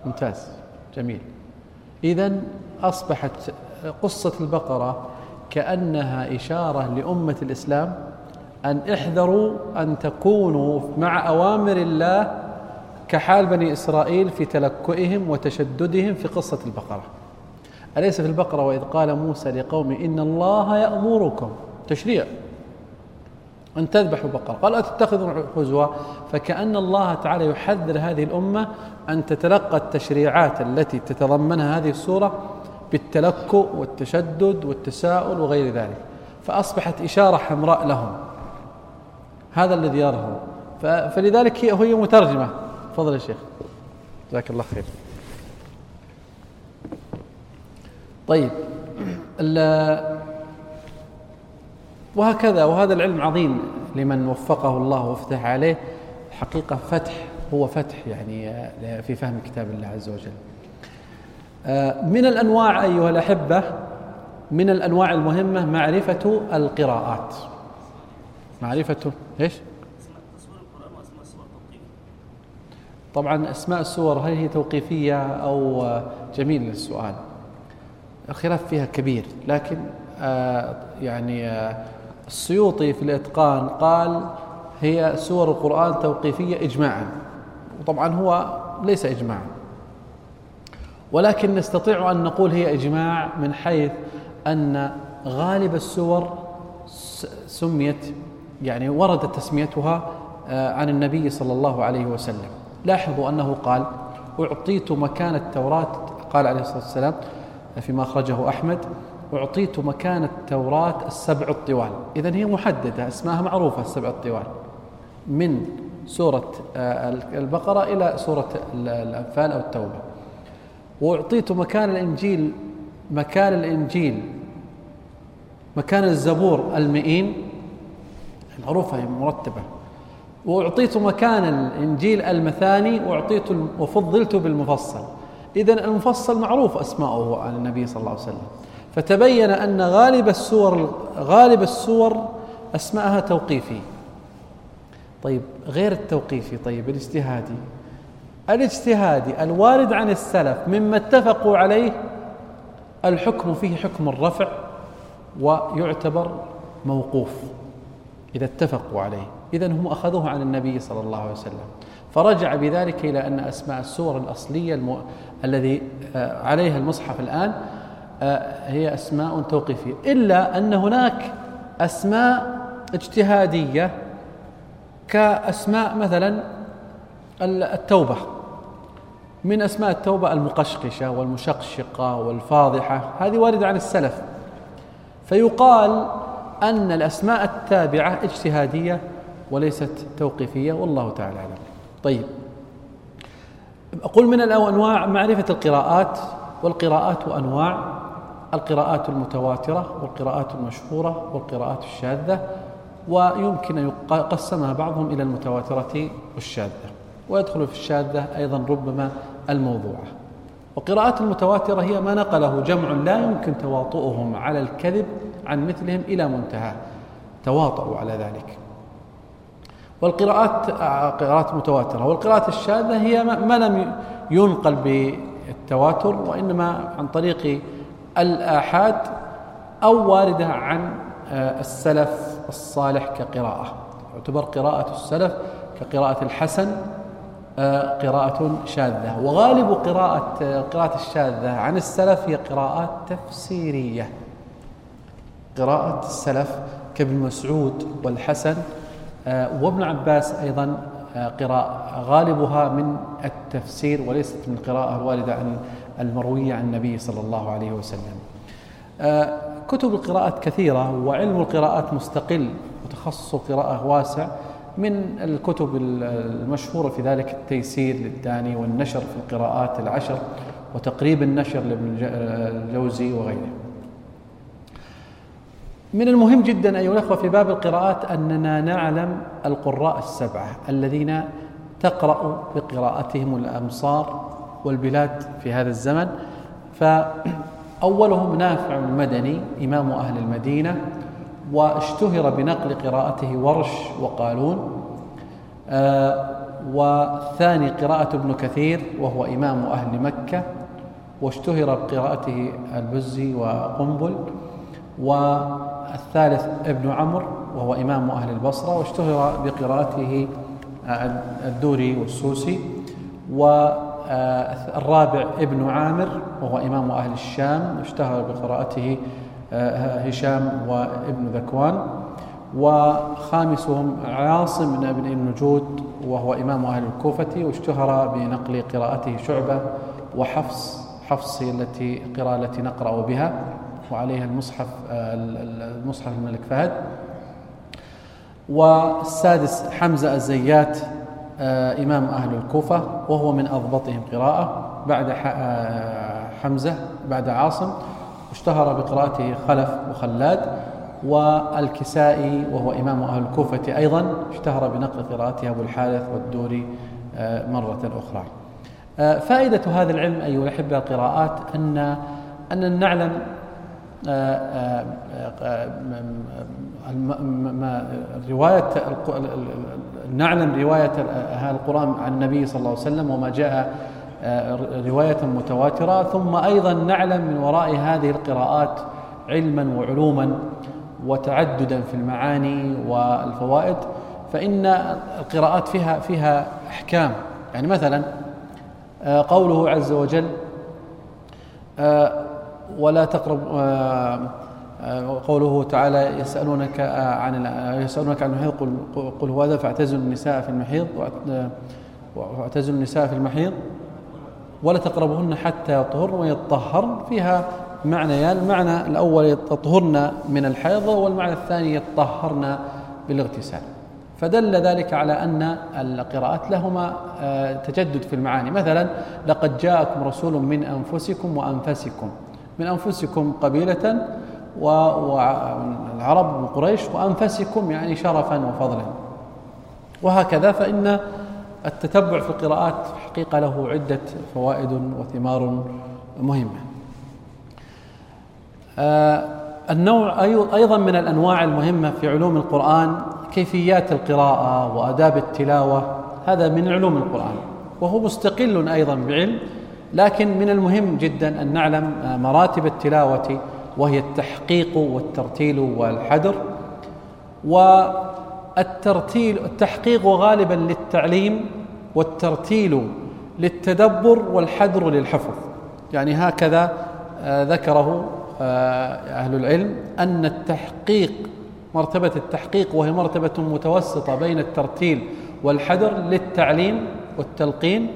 ممتاز. جميل. إذا أصبحت قصة البقرة كأنها إشارة لأمة الإسلام أن احذروا أن تكونوا مع أوامر الله كحال بني إسرائيل في تلكؤهم وتشددهم في قصة البقرة. أليس في البقرة وإذ قال موسى لقوم إن الله يأمركم؟ تشريع. أن تذبحوا بقرة قال أتتخذوا حزوا فكأن الله تعالى يحذر هذه الأمة أن تتلقى التشريعات التي تتضمنها هذه السورة بالتلكؤ والتشدد والتساؤل وغير ذلك. فأصبحت إشارة حمراء لهم. هذا الذي يظهر. فلذلك هي هي مترجمة. تفضل يا شيخ. جزاك الله خير. طيب. وهكذا وهذا العلم عظيم لمن وفقه الله وافتح عليه. حقيقة فتح هو فتح يعني آه، في فهم كتاب الله عز وجل. آه، من الأنواع أيها الأحبة من الأنواع المهمة معرفة القراءات. معرفة إيش؟ طبعا أسماء السور هل هي توقيفية أو آه، جميل السؤال الخلاف فيها كبير لكن يعني السيوطي في الإتقان قال هي سور القرآن توقيفية إجماعا. وطبعا هو ليس إجماعا. ولكن نستطيع أن نقول هي إجماع من حيث أن غالب السور سميت يعني وردت تسميتها آه، عن النبي صلى الله عليه وسلم. لاحظوا أنه قال أعطيت مكان التوراة قال عليه الصلاة والسلام فيما أخرجه أحمد. أعطيت مكان التوراة السبع الطوال. إذا هي محددة اسمها معروفة السبع الطوال. من سورة آه، البقرة إلى سورة الأنفال أو التوبة. وأعطيت مكان الإنجيل مكان الإنجيل مكان الزبور المئين. معروفة هي مرتبة. وأعطيت مكان الإنجيل المثاني وأعطيت وفضلت بالمفصل. إذا المفصل معروف أسماؤه عن النبي صلى الله عليه وسلم. فتبين أن غالب السور غالب السور أسماءها توقيفي. طيب غير التوقيفي طيب الاجتهادي. الاجتهادي الوارد عن السلف مما اتفقوا عليه الحكم فيه حكم الرفع ويعتبر موقوف إذا اتفقوا عليه. إذا هم أخذوه عن النبي صلى الله عليه وسلم. فرجع بذلك إلى أن أسماء السور الأصلية. الذي آه، عليها المصحف الآن هي أسماء توقيفية. إلا أن هناك أسماء اجتهادية كأسماء مثلا التوبة. من أسماء التوبة المقشقشة والمشقشقة والفاضحة هذه واردة عن السلف. فيقال أن الأسماء التابعة اجتهادية وليست توقيفية والله تعالى أعلم. طيب. أقول من الأنواع معرفة القراءات والقراءات أنواع. القراءات المتواترة والقراءات المشهورة والقراءات الشاذة ويمكن أن يقسمها بعضهم إلى المتواترة والشاذة. ويدخل في الشاذة أيضا ربما الموضوعة وقراءات المتواترة هي ما نقله جمع لا يمكن تواطؤهم على الكذب عن مثلهم إلى منتهى تواطؤوا على ذلك. والقراءات قراءات متواترة. والقراءات الشاذة هي ما لم ينقل بالتواتر وإنما عن طريق الآحاد أو واردة عن آه، السلف الصالح كقراءة. يعتبر قراءة السلف كقراءة الحسن آه، قراءة شاذة. وغالب قراءة قراءة الشاذة عن السلف هي قراءات تفسيرية. قراءة السلف كابن مسعود والحسن آه، وابن عباس أيضا آه، قراءة. غالبها من التفسير وليست من القراءة الواردة عن المروية عن النبي صلى الله عليه وسلم. كتب القراءات كثيرة وعلم القراءات مستقل وتخصص القراءة واسع من الكتب المشهورة في ذلك التيسير للداني والنشر في القراءات العشر وتقريب النشر لابن الجوزي وغيره. من المهم جدا أيها الأخوة في باب القراءات أننا نعلم القراء السبعة الذين تقرأ بقراءتهم الأمصار والبلاد في هذا الزمن. فأولهم نافع المدني إمام أهل المدينة واشتهر بنقل قراءته ورش وقالون. آه والثاني قراءة ابن كثير وهو إمام أهل مكة واشتهر بقراءته البزي وقنبل. والثالث ابن عمرو وهو إمام أهل البصرة واشتهر بقراءته آه، الدوري والسوسي. والرابع ابن عامر وهو إمام أهل الشام واشتهر بقراءته آه، هشام وابن ذكوان. وخامسهم عاصم بن ابن النجود وهو إمام أهل الكوفة واشتهر بنقل قراءته شعبة وحفص حفص التي القراءة التي نقرأ بها. وعليها المصحف آه، المصحف الملك فهد. والسادس حمزة الزيات آه، إمام أهل الكوفة وهو من أضبطهم قراءة بعد حمزة بعد عاصم اشتهر بقراءته خلف وخلاد والكسائي وهو إمام أهل الكوفة أيضا اشتهر بنقل قراءته أبو الحارث والدوري آه، مرة أخرى. آه، فائدة هذا العلم أيها الأحبة القراءات أن أن نعلم آه، رواية نعلم رواية هذا القرآن عن النبي صلى الله عليه وسلم وما جاء آه، رواية متواترة. ثم أيضا نعلم من وراء هذه القراءات علما وعلوما وتعددا في المعاني والفوائد فإن القراءات فيها فيها أحكام. يعني مثلا آه، قوله عز وجل آه، ولا تقرب قوله تعالى يسألونك عن يسألونك عن المحيض قل, قل هو هذا فاعتزلوا النساء في المحيض واعتزلوا النساء في المحيض ولا تقربهن حتى يطهرن ويطهرن فيها معنيان المعنى الأول يطهرن من الحيض والمعنى الثاني يطهرن بالاغتسال. فدل ذلك على أن القراءات لهما آه، تجدد في المعاني. مثلا لقد جاءكم رسول من أنفسكم وأنفسكم. من أنفسكم قبيلة والعرب وقريش وأنفسكم يعني شرفا وفضلا. وهكذا فإن التتبع في القراءات حقيقة له عدة فوائد وثمار مهمة. آه، النوع أيضا من الأنواع المهمة في علوم القرآن كيفيات القراءة وآداب التلاوة هذا من علوم القرآن وهو مستقل أيضا بعلم لكن من المهم جدا أن نعلم مراتب التلاوة وهي التحقيق والترتيل والحدر والترتيل التحقيق غالبا للتعليم والترتيل للتدبر والحدر للحفظ. يعني هكذا آه، ذكره آه، أهل العلم أن التحقيق مرتبة التحقيق وهي مرتبة متوسطة بين الترتيل والحدر للتعليم والتلقين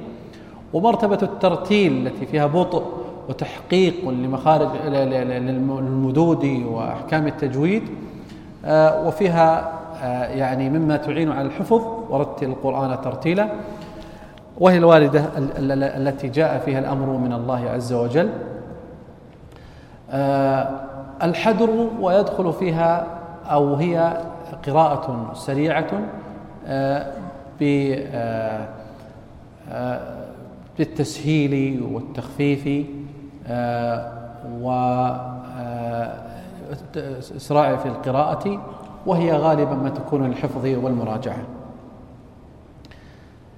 ومرتبة الترتيل التي فيها بطء وتحقيق لمخارج للمدود وأحكام التجويد آه، وفيها آه، يعني مما تعين على الحفظ ورتل القرآن ترتيلا وهي الواردة التي جاء فيها الأمر من الله عز وجل. آه، الحدر ويدخل فيها أو هي قراءة سريعة بالتسهيل والتخفيف وإسراع في القراءة وهي غالبا ما تكون للحفظ والمراجعة.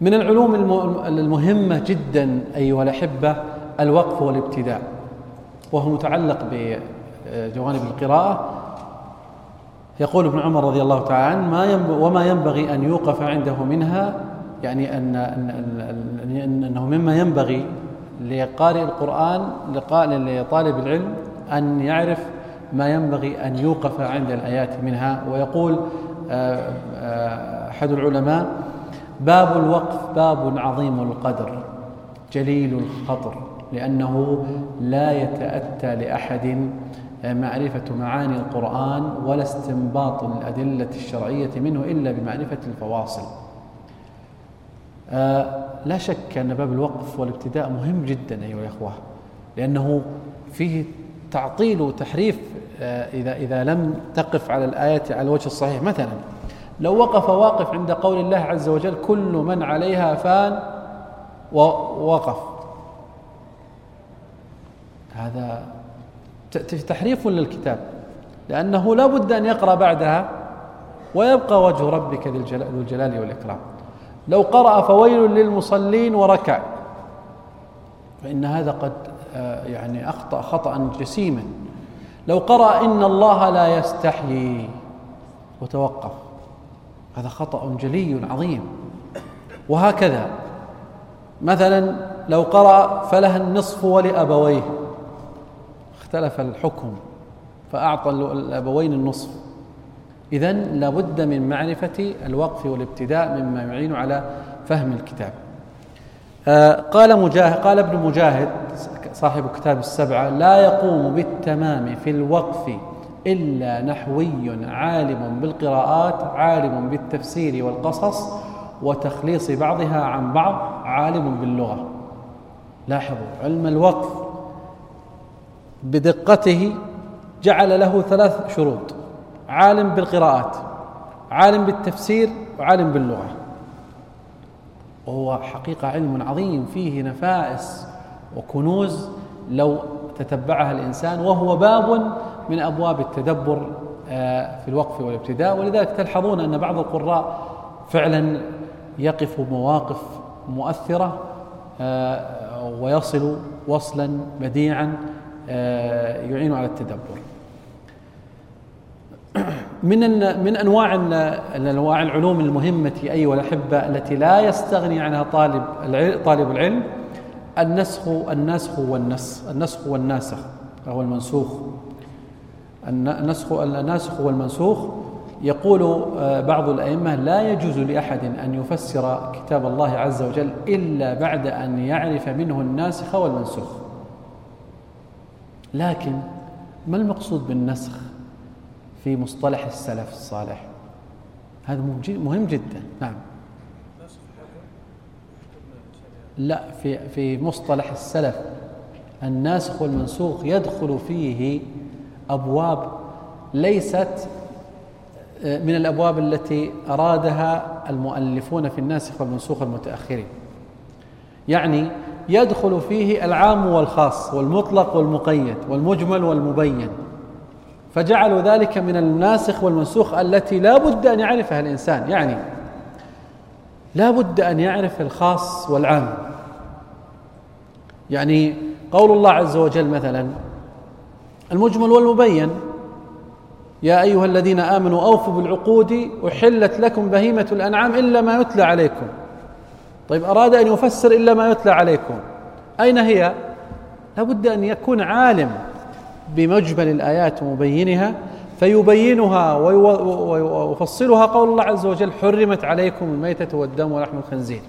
من العلوم المهمة جدا أيها الأحبة الوقف والابتداء وهو متعلق بجوانب القراءة. يقول ابن عمر رضي الله تعالى عنه ما وما ينبغي أن يوقف عنده منها يعني أن, أن, أن أنه مما ينبغي لقارئ القرآن لطالب العلم أن يعرف ما ينبغي أن يوقف عند الآيات منها. ويقول آه، آه، أحد العلماء باب الوقف باب عظيم القدر جليل الخطر لأنه لا يتأتى لأحد معرفة معاني القرآن ولا استنباط الأدلة الشرعية منه إلا بمعرفة الفواصل. آه لا شك أن باب الوقف والابتداء مهم جدا أيها الأخوة لأنه فيه تعطيل وتحريف آه إذا إذا لم تقف على الآية على الوجه الصحيح. مثلا لو وقف واقف عند قول الله عز وجل كل من عليها فان ووقف. هذا تحريف للكتاب لأنه لا بد أن يقرأ بعدها ويبقى وجه ربك ذو الجلال والإكرام. لو قرأ فويل للمصلين وركع. فإن هذا قد آه، يعني أخطأ خطأ جسيما. لو قرأ إن الله لا يستحيي وتوقف. هذا خطأ جلي عظيم. وهكذا مثلا لو قرأ فلها النصف ولأبويه اختلف الحكم فأعطى الأبوين النصف. إذا لابد من معرفة الوقف والابتداء مما يعين على فهم الكتاب. آه، قال مجاهد قال ابن مجاهد صاحب كتاب السبعة لا يقوم بالتمام في الوقف إلا نحوي عالم بالقراءات عالم بالتفسير والقصص وتخليص بعضها عن بعض عالم باللغة. لاحظوا علم الوقف بدقته جعل له ثلاث شروط. عالم بالقراءات عالم بالتفسير وعالم باللغة. وهو حقيقة علم عظيم فيه نفائس وكنوز لو تتبعها الإنسان وهو باب من أبواب التدبر آه، في الوقف والابتداء. ولذلك تلحظون أن بعض القراء فعلا يقف مواقف مؤثرة آه، ويصل وصلا بديعا آه، يعين على التدبر. من من أنواع أنواع العلوم المهمة أيها الأحبة التي لا يستغني عنها طالب طالب العلم النسخ النسخ والنسخ النسخ والناسخ وهو المنسوخ. النسخ الناسخ والمنسوخ. يقول آه، بعض الأئمة لا يجوز لأحد أن يفسر كتاب الله عز وجل إلا بعد أن يعرف منه الناسخ والمنسوخ. لكن ما المقصود بالنسخ؟ في مصطلح السلف الصالح. هذا مهم جدا. نعم. لا في في مصطلح السلف الناسخ والمنسوخ يدخل فيه أبواب ليست آه، من الأبواب التي أرادها المؤلفون في الناسخ والمنسوخ المتأخرين. يعني يدخل فيه العام والخاص والمطلق والمقيد والمجمل والمبين. فجعلوا ذلك من الناسخ والمنسوخ التي لا بد أن يعرفها الإنسان. يعني لا بد أن يعرف الخاص والعام. يعني قول الله عز وجل مثلا المجمل والمبين يا أيها الذين آمنوا أوفوا بالعقود أحلت لكم بهيمة الأنعام إلا ما يتلى عليكم. طيب أراد أن يفسر إلا ما يتلى عليكم. أين هي؟ لابد أن يكون عالم. بمجمل الآيات ومبينها فيبينها ويفصلها قول الله عز وجل حرمت عليكم الميتة والدم ولحم الخنزير.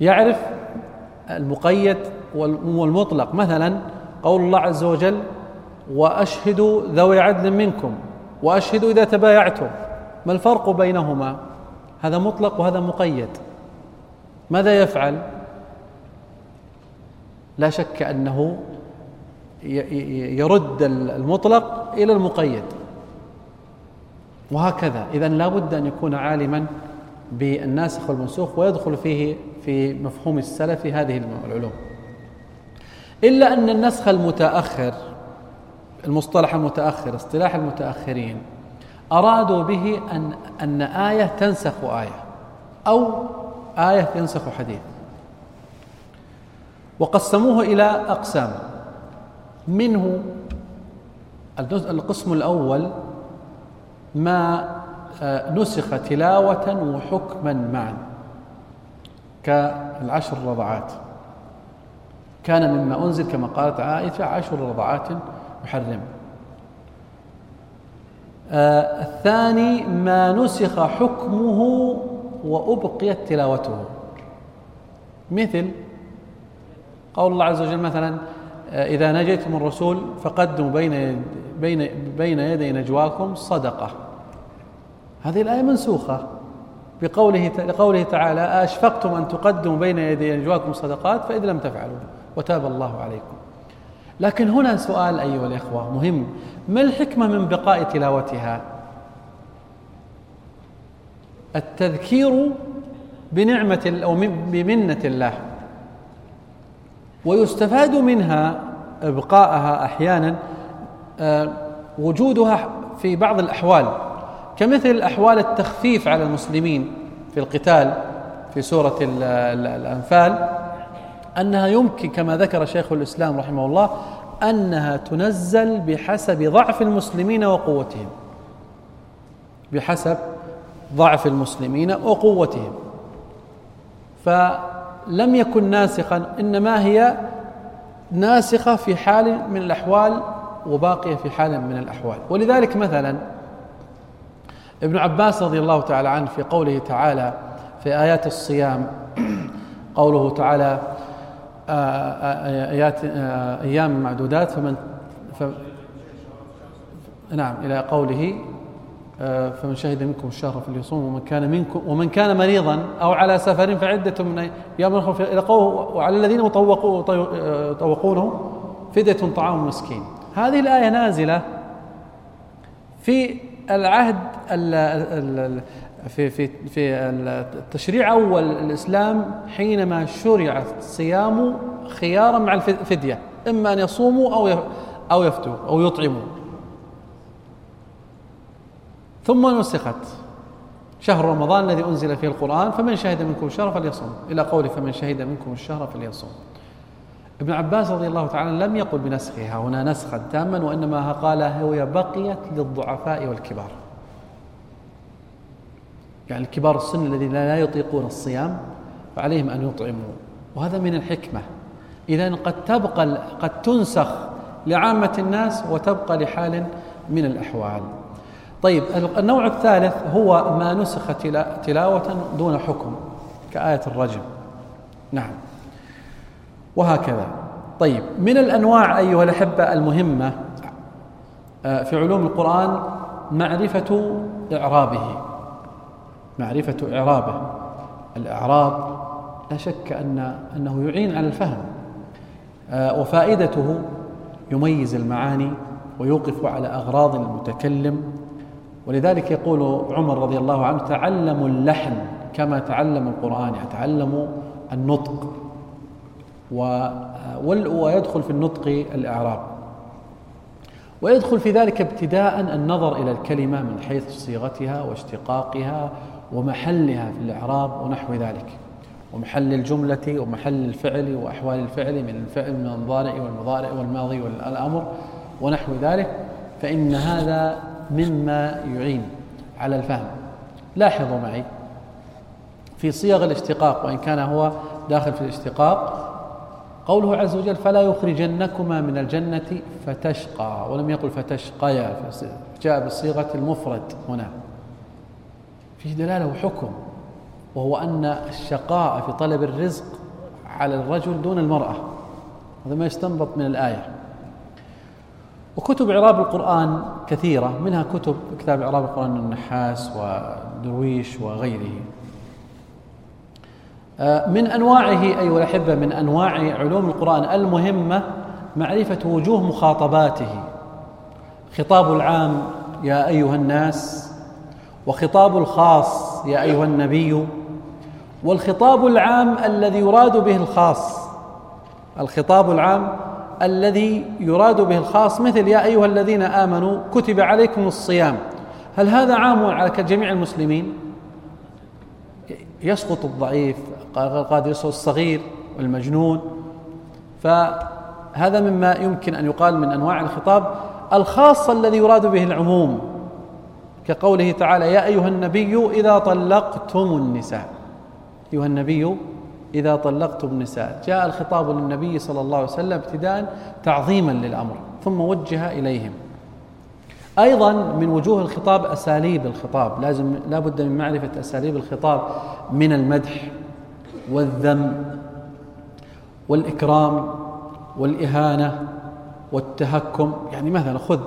يعرف المقيد والمطلق مثلا قول الله عز وجل وأشهدوا ذوي عدل منكم وأشهدوا إذا تبايعتم ما الفرق بينهما؟ هذا مطلق وهذا مقيد. ماذا يفعل؟ لا شك أنه يرد المطلق إلى المقيد. وهكذا. اذا لا بد أن يكون عالما بالناسخ والمنسوخ ويدخل فيه في مفهوم السلف هذه العلوم. إلا أن النسخ المتأخر المصطلح المتأخر اصطلاح المتأخرين أرادوا به ان أن آية تنسخ آية أو آية تنسخ حديث. وقسموه إلى أقسام. منه القسم الأول ما آه، نسخ تلاوة وحكما معا. كالعشر رضعات. كان مما أنزل كما قالت عائشة عشر رضعات محرم آه الثاني ما نسخ حكمه وأبقيت تلاوته. مثل قول الله عز وجل مثلا آه، إذا نجيتم الرسول فقدموا بين بين بين يدي نجواكم صدقة. هذه الآية منسوخة. بقوله لقوله تعالى أشفقتم أن تقدموا بين يدي نجواكم صدقات؟ فإذ لم تفعلوا. وتاب الله عليكم. لكن هنا سؤال أيها الإخوة مهم. ما الحكمة من بقاء تلاوتها؟ التذكير بنعمة أو بمنة الله. ويستفاد منها إبقاءها أحيانا آه، وجودها في بعض الأحوال. كمثل أحوال التخفيف على المسلمين في القتال في سورة الأنفال أنها يمكن كما ذكر شيخ الإسلام رحمه الله أنها تنزل بحسب ضعف المسلمين وقوتهم. بحسب ضعف المسلمين وقوتهم. ف لم يكن ناسخا إنما هي ناسخة في حال من الأحوال وباقية في حال من الأحوال. ولذلك مثلا ابن عباس رضي الله تعالى عنه في قوله تعالى في آيات الصيام قوله تعالى آه، آه، آيات آه، أيام معدودات فمن ف نعم إلى قوله فمن شهد منكم الشهر فليصوم ومن كان منكم ومن كان مريضا أو على سفر فعدة من أيام أخرى إلى قوله وعلى الذين يطوقونه فدية طعام مسكين. هذه الآية نازلة في العهد في في في التشريع اول الاسلام حينما شرع الصيام خيارا مع الفدية إما أن يصوموا أو أو يفتوا أو يطعموا. ثم نسخت شهر رمضان الذي أنزل فيه القرآن فمن شهد منكم الشهر فليصم إلى قول فمن شهد منكم الشهر فليصم ابن عباس رضي الله تعالى لم يقل بنسخها. هنا نسخا تاما وإنما قال هي بقيت للضعفاء والكبار. يعني الكبار السن الذين لا يطيقون الصيام فعليهم أن يطعموا. وهذا من الحكمة. إذا قد تبقى قد تنسخ لعامة الناس وتبقى لحال من الأحوال. طيب النوع الثالث هو ما نسخ تلاوة دون حكم كآية الرجم. نعم. وهكذا. طيب من الأنواع أيها الأحبة المهمة آه، في علوم القرآن معرفة إعرابه. معرفة إعرابه. الإعراب لا شك أن أنه يعين على الفهم آه، وفائدته يميز المعاني ويوقف على أغراض المتكلم ولذلك يقول عمر رضي الله عنه تعلموا اللحن كما تعلموا القرآن. يعني تعلموا النطق ويدخل في النطق الإعراب. ويدخل في ذلك ابتداء النظر إلى الكلمة من حيث صيغتها واشتقاقها ومحلها في الإعراب ونحو ذلك. ومحل الجملة ومحل الفعل وأحوال الفعل من الفعل من المضارع والمضارع والماضي والأمر ونحو ذلك. فإن هذا مما يعين على الفهم. لاحظوا معي. في صيغ الاشتقاق وإن كان هو داخل في الاشتقاق قوله عز وجل فلا يخرجنكما من الجنة فتشقى. ولم يقل فتشقيا جاء بصيغة المفرد هنا. فيه دلالة وحكم وهو أن الشقاء في طلب الرزق على الرجل دون المرأة. هذا ما يستنبط من الآية. وكتب إعراب القرآن كثيرة منها كتب كتاب إعراب القرآن النحاس ودرويش وغيره. آه، من أنواعه أيها الأحبة من أنواع علوم القرآن المهمة معرفة وجوه مخاطباته. خطاب العام يا أيها الناس وخطاب الخاص يا أيها النبي. والخطاب العام الذي يراد به الخاص الخطاب العام الذي يراد به الخاص مثل يا أيها الذين آمنوا كتب عليكم الصيام. هل هذا عام على جميع المسلمين؟ يسقط الضعيف قد يسقط الصغير والمجنون. فهذا مما يمكن أن يقال من أنواع الخطاب. الخاص الذي يراد به العموم كقوله تعالى يا أيها النبي إذا طلقتم النساء. أيها النبي إذا طلقتم النساء. جاء الخطاب للنبي صلى الله عليه وسلم ابتداء تعظيما للأمر ثم وجه إليهم. أيضا من وجوه الخطاب أساليب الخطاب. لازم لا بد من معرفة أساليب الخطاب من المدح والذم والإكرام والإهانة والتهكم. يعني مثلا خذ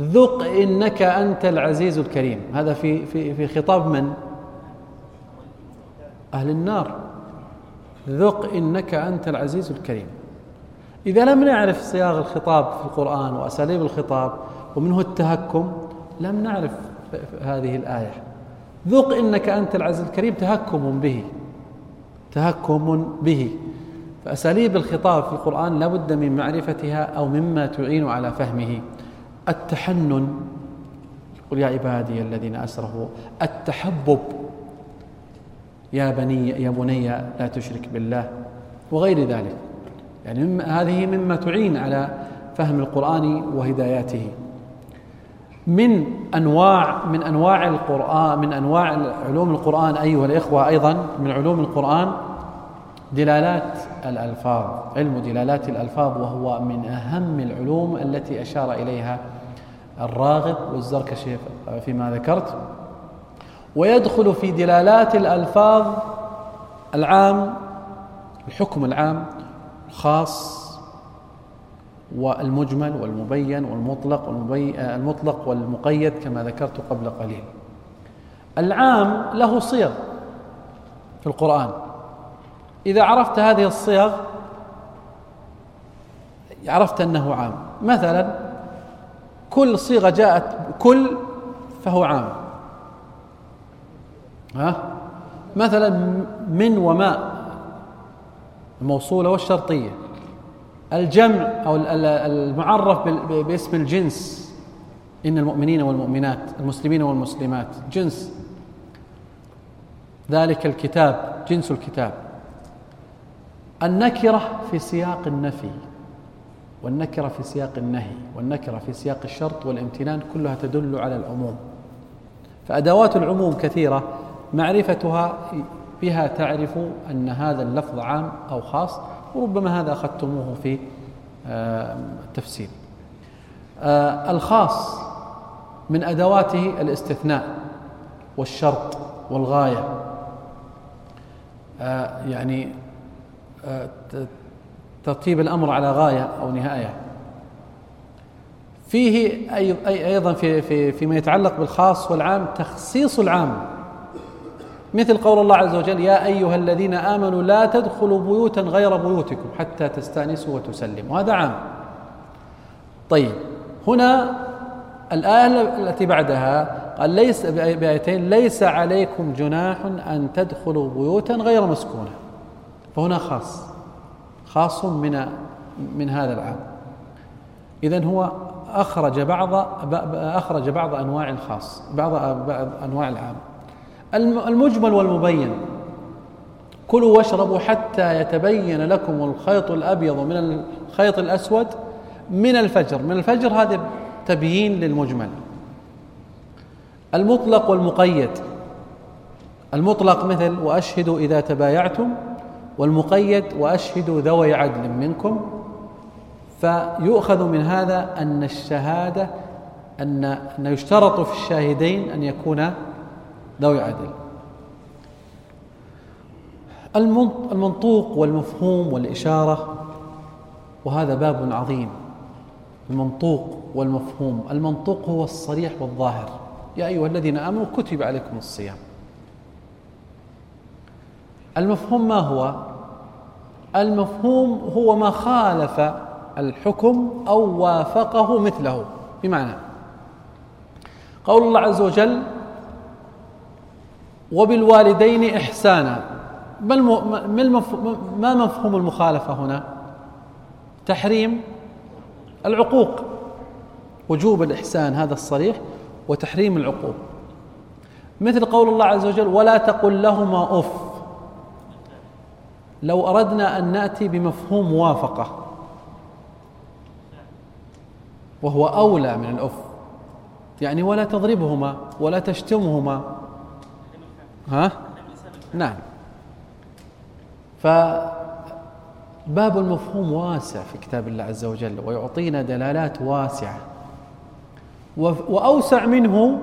ذق إنك أنت العزيز الكريم. هذا في في في خطاب من؟ أهل النار. ذق إنك أنت العزيز الكريم. إذا لم نعرف صياغ الخطاب في القرآن وأساليب الخطاب ومنه التهكم لم نعرف هذه الآية. ذق إنك أنت العزيز الكريم تهكم به. تهكم به. فأساليب الخطاب في القرآن لا بد من معرفتها أو مما تعين على فهمه. التحنن قل يا عبادي الذين أسرفوا التحبب. يا بني يا بني لا تشرك بالله وغير ذلك. يعني مما هذه مما تعين على فهم القرآن وهداياته. من أنواع من أنواع القرآن من أنواع علوم القرآن أيها الإخوة أيضا من علوم القرآن دلالات الألفاظ علم دلالات الألفاظ وهو من أهم العلوم التي أشار إليها الراغب والزركشي فيما ذكرت. ويدخل في دلالات الألفاظ العام الحكم العام الخاص والمجمل والمبين والمطلق المطلق والمقيد كما ذكرت قبل قليل. العام له صيغ في القرآن. إذا عرفت هذه الصيغ عرفت أنه عام. مثلا كل صيغة جاءت كل فهو عام. ها؟ مثلا من وما الموصولة والشرطية. الجمع أو المعرف باسم الجنس. إن المؤمنين والمؤمنات المسلمين والمسلمات. جنس. ذلك الكتاب جنس الكتاب. النكرة في سياق النفي. والنكرة في سياق النهي. والنكرة في سياق الشرط والامتنان كلها تدل على العموم. فأدوات العموم كثيرة. معرفتها بها تعرف أن هذا اللفظ عام أو خاص وربما هذا أخذتموه في آه، التفسير آه، الخاص من أدواته الاستثناء والشرط والغاية. آه، يعني ترتيب الأمر على غاية أو نهاية. فيه أي أيضا في في فيما يتعلق بالخاص والعام تخصيص العام مثل قول الله عز وجل يا أيها الذين آمنوا لا تدخلوا بيوتا غير بيوتكم حتى تستأنسوا وتسلموا. هذا عام. طيب هنا الآية التي بعدها قال ليس بآيتين ليس عليكم جناح أن تدخلوا بيوتا غير مسكونة. فهنا خاص خاص من من هذا العام. إذا هو أخرج بعض أخرج بعض أنواع الخاص بعض أنواع العام. المجمل والمبين. كلوا واشربوا حتى يتبين لكم الخيط الأبيض من الخيط الأسود من الفجر. من الفجر هذا تبيين للمجمل. المطلق والمقيد. المطلق مثل وأشهدوا إذا تبايعتم والمقيد وأشهدوا ذوي عدل منكم. فيؤخذ من هذا أن الشهادة أن يشترط في الشاهدين أن يكون ذوي عدل. المنطوق والمفهوم والإشارة وهذا باب عظيم. المنطوق والمفهوم. المنطوق هو الصريح والظاهر. يا أيها الذين آمنوا كتب عليكم الصيام. المفهوم ما هو؟ المفهوم هو ما خالف الحكم أو وافقه مثله. بمعنى قول الله عز وجل وبالوالدين إحسانا. ما مفهوم المخالفة هنا؟ تحريم العقوق وجوب الإحسان هذا الصريح وتحريم العقوق. مثل قول الله عز وجل ولا تقل لهما أف. لو أردنا أن نأتي بمفهوم موافقة وهو أولى من الأف يعني ولا تضربهما ولا تشتمهما ها؟ نعم. ف باب المفهوم واسع في كتاب الله عز وجل ويعطينا دلالات واسعة. وأوسع منه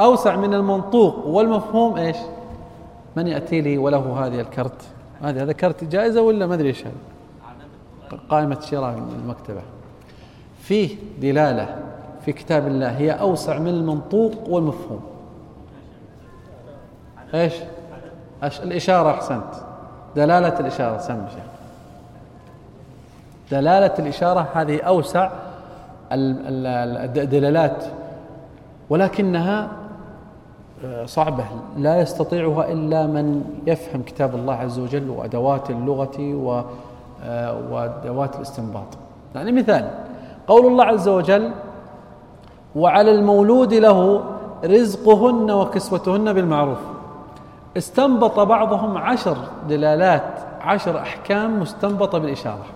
أوسع من المنطوق. والمفهوم إيش؟ من يأتي لي وله هذه الكرت؟ هذا هذا كرت جائزة ولا ما أدري إيش هذا؟ قائمة شراء من المكتبة. فيه دلالة في كتاب الله هي أوسع من المنطوق والمفهوم. إيش؟ الإشارة أحسنت. دلالة الإشارة سم شيخ. دلالة الإشارة هذه أوسع الدلالات ولكنها آه، صعبة. لا يستطيعها إلا من يفهم كتاب الله عز وجل وأدوات اللغة آه، وأدوات الاستنباط. يعني مثال قول الله عز وجل وعلى المولود له رزقهن وكسوتهن بالمعروف. استنبط بعضهم عشر دلالات عشر أحكام مستنبطة بالإشارة.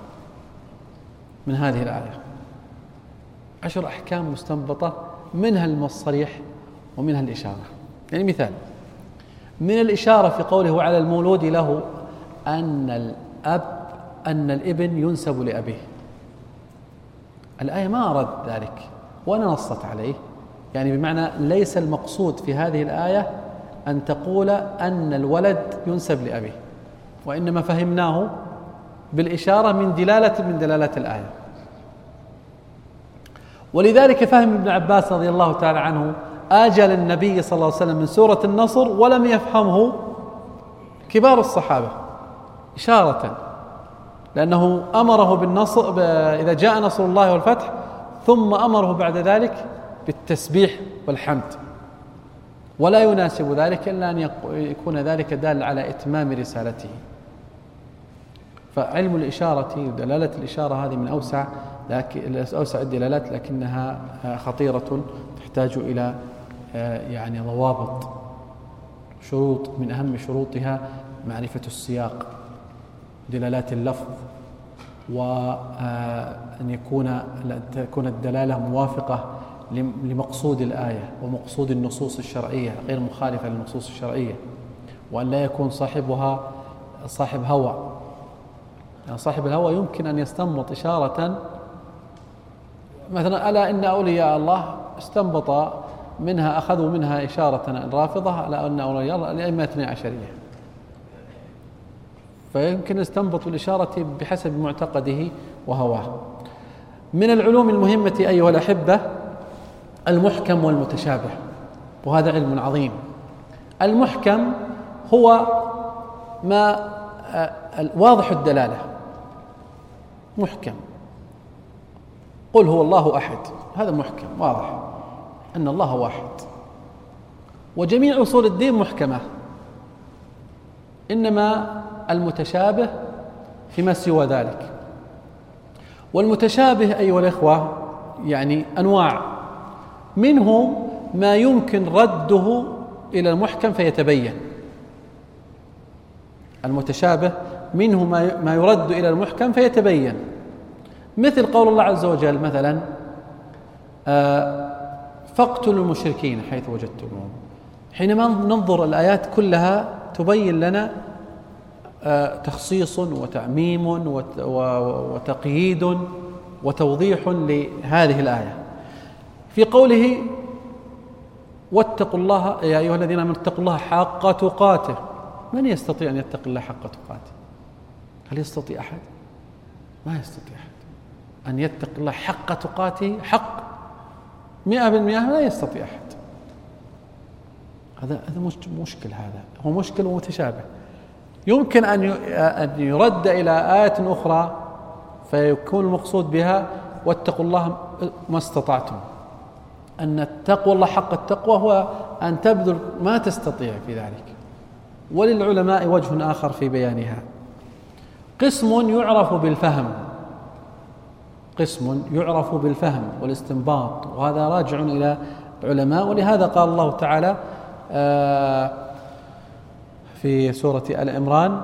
من هذه الآية. عشر أحكام مستنبطة منها الصريح ومنها الإشارة. يعني مثال من الإشارة في قوله وعلى المولود له أن الأب أن الإبن ينسب لأبيه. الآية ما أرد ذلك ولا نصت عليه. يعني بمعنى ليس المقصود في هذه الآية أن تقول أن الولد ينسب لأبيه وإنما فهمناه بالإشارة من دلالة من دلالات الآية. ولذلك فهم ابن عباس رضي الله تعالى عنه آجل النبي صلى الله عليه وسلم من سورة النصر ولم يفهمه كبار الصحابة إشارة لأنه أمره بالنصر إذا جاء نصر الله والفتح ثم أمره بعد ذلك بالتسبيح والحمد. ولا يناسب ذلك إلا أن يكون ذلك دال على إتمام رسالته. فعلم الإشارة ودلالة الإشارة هذه من أوسع لكن أوسع الدلالات لكنها خطيرة تحتاج إلى يعني ضوابط شروط من أهم شروطها معرفة السياق دلالات اللفظ وأن يكون تكون الدلالة موافقة لمقصود الآية ومقصود النصوص الشرعية غير مخالفة للنصوص الشرعية. وأن لا يكون صاحبها صاحب هوى. يعني صاحب الهوى يمكن أن يستنبط إشارة مثلا ألا إن أولياء الله استنبط منها أخذوا منها إشارة الرافضة على أن أولياء الله الأئمة اثني عشرية. فيمكن يستنبط الإشارة بحسب معتقده وهواه. من العلوم المهمة أيها الأحبة المحكم والمتشابه وهذا علم عظيم. المحكم هو ما آه، واضح الدلالة. محكم. قل هو الله أحد. هذا محكم واضح. أن الله واحد. وجميع أصول الدين محكمة. إنما المتشابه فيما سوى ذلك. والمتشابه أيها الإخوة يعني أنواع. منه ما يمكن رده إلى المحكم فيتبين. المتشابه منه ما يرد إلى المحكم فيتبين. مثل قول الله عز وجل مثلا آه، فاقتلوا المشركين حيث وجدتموهم. حينما ننظر الآيات كلها تبين لنا آه، تخصيص وتعميم وتقييد وتوضيح لهذه الآية. في قوله واتقوا الله يا أيها الذين آمنوا اتقوا الله حق تقاته. من يستطيع أن يتقي الله حق تقاته؟ هل يستطيع أحد؟ ما يستطيع أحد. أن يتقي الله حق تقاته؟ حق. مئة بالمئة لا يستطيع أحد. هذا هذا مشكل هذا. هو مشكل ومتشابه. يمكن أن أن يرد إلى آية أخرى فيكون المقصود بها واتقوا الله ما استطعتم. أن التقوى الله حق التقوى هو أن تبذل ما تستطيع في ذلك. وللعلماء وجه آخر في بيانها. قسم يعرف بالفهم. قسم يعرف بالفهم والاستنباط وهذا راجع إلى العلماء. ولهذا قال الله تعالى آه، في سورة آل عمران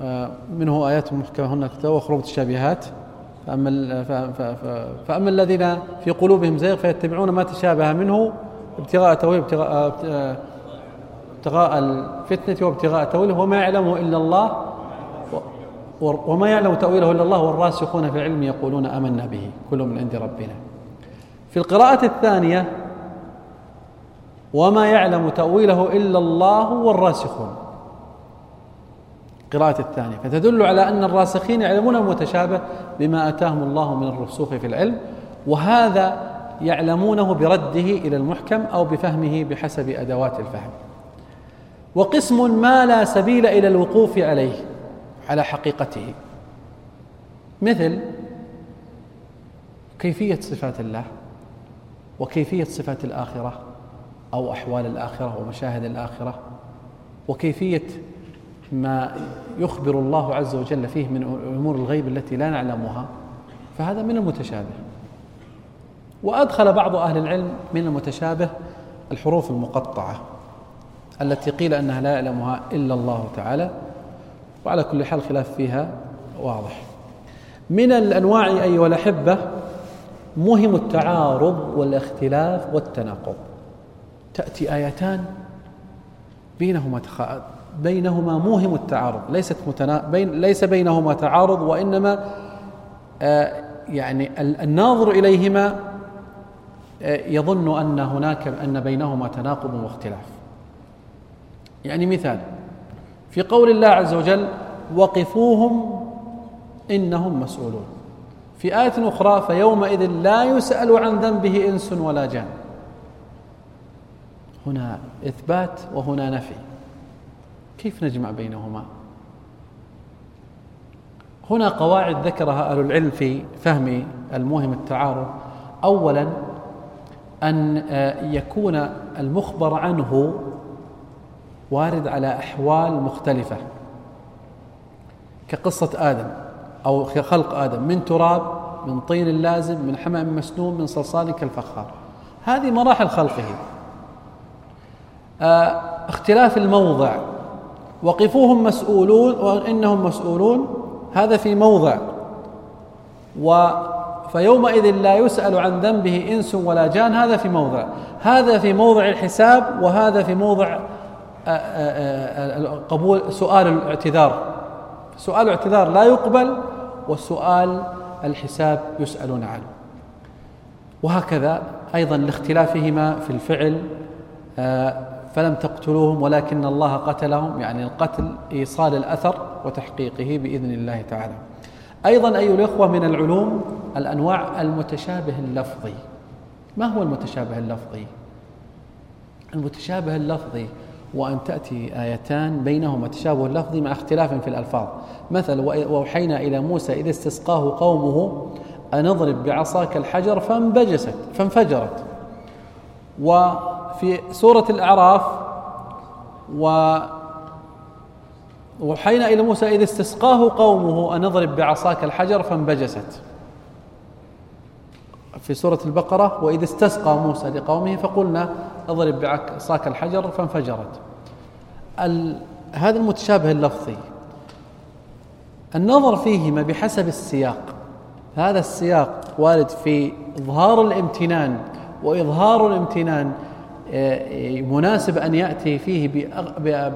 آه، منه آيات محكمة هن كتاب وأخرى متشابهات. فأما, فأما الذين في قلوبهم زيغ فيتبعون ما تشابه منه ابتغاء تأويله ابتغاء, ابتغاء الفتنة وابتغاء تأويله وما يعلمه إلا الله وما يعلم تأويله إلا الله والراسخون في العلم يقولون آمنا به كل من عند ربنا. في القراءة الثانية وما يعلم تأويله إلا الله والراسخون. قراءة الثانية. فتدل على أن الراسخين يعلمون المتشابه بما أتاهم الله من الرسوخ في العلم وهذا يعلمونه برده إلى المحكم أو بفهمه بحسب أدوات الفهم. وقسم ما لا سبيل إلى الوقوف عليه على حقيقته. مثل كيفية صفات الله وكيفية صفات الآخرة أو أحوال الآخرة ومشاهد الآخرة وكيفية ما يخبر الله عز وجل فيه من أمور الغيب التي لا نعلمها فهذا من المتشابه. وأدخل بعض أهل العلم من المتشابه الحروف المقطعة التي قيل أنها لا يعلمها إلا الله تعالى وعلى كل حال خلاف فيها واضح. من الأنواع أيها الأحبة مهم التعارض والاختلاف والتناقض. تأتي آيتان بينهما بينهما موهم التعارض ليست متنا... بين ليس بينهما تعارض وإنما آه يعني الناظر إليهما آه يظن أن هناك أن بينهما تناقض واختلاف. يعني مثال في قول الله عز وجل وقفوهم إنهم مسؤولون في آية أخرى فيومئذ لا يسأل عن ذنبه إنس ولا جان هنا إثبات وهنا نفي. كيف نجمع بينهما؟ هنا قواعد ذكرها أهل العلم في فهم الموهم التعارض. اولا أن آه، يكون المخبر عنه وارد على أحوال مختلفة. كقصة آدم أو خلق آدم من تراب من طين لازم من حمأ مسنون من صلصال كالفخار. هذه مراحل خلقه. آه، اختلاف الموضع. وقفوهم مسؤولون وإنهم مسؤولون هذا في موضع. و فيومئذ لا يسأل عن ذنبه إنس ولا جان هذا في موضع. هذا في موضع الحساب وهذا في موضع آه، آه، آه، قبول سؤال الاعتذار. سؤال الاعتذار لا يقبل والسؤال الحساب يسألون عنه. وهكذا أيضا لاختلافهما في الفعل فلم تقتلوهم ولكن الله قتلهم يعني القتل إيصال الأثر وتحقيقه بإذن الله تعالى. أيضا أيها الإخوة من العلوم الأنواع المتشابه اللفظي. ما هو المتشابه اللفظي؟ المتشابه اللفظي وأن تأتي آيتان بينهما تشابه لفظي مع اختلاف في الألفاظ. مثل وأوحينا إلى موسى إذا استسقاه قومه أن اضرب بعصاك الحجر فانبجست فانفجرت. وفي سورة الأعراف و وحينا إلى موسى إذ استسقاه قومه أن اضرب بعصاك الحجر فانبجست. في سورة البقرة وإذ استسقى موسى لقومه فقلنا اضرب بعصاك الحجر فانفجرت. هذا المتشابه اللفظي. النظر فيهما بحسب السياق. هذا السياق وارد في إظهار الامتنان وإظهار الامتنان مناسب أن يأتي فيه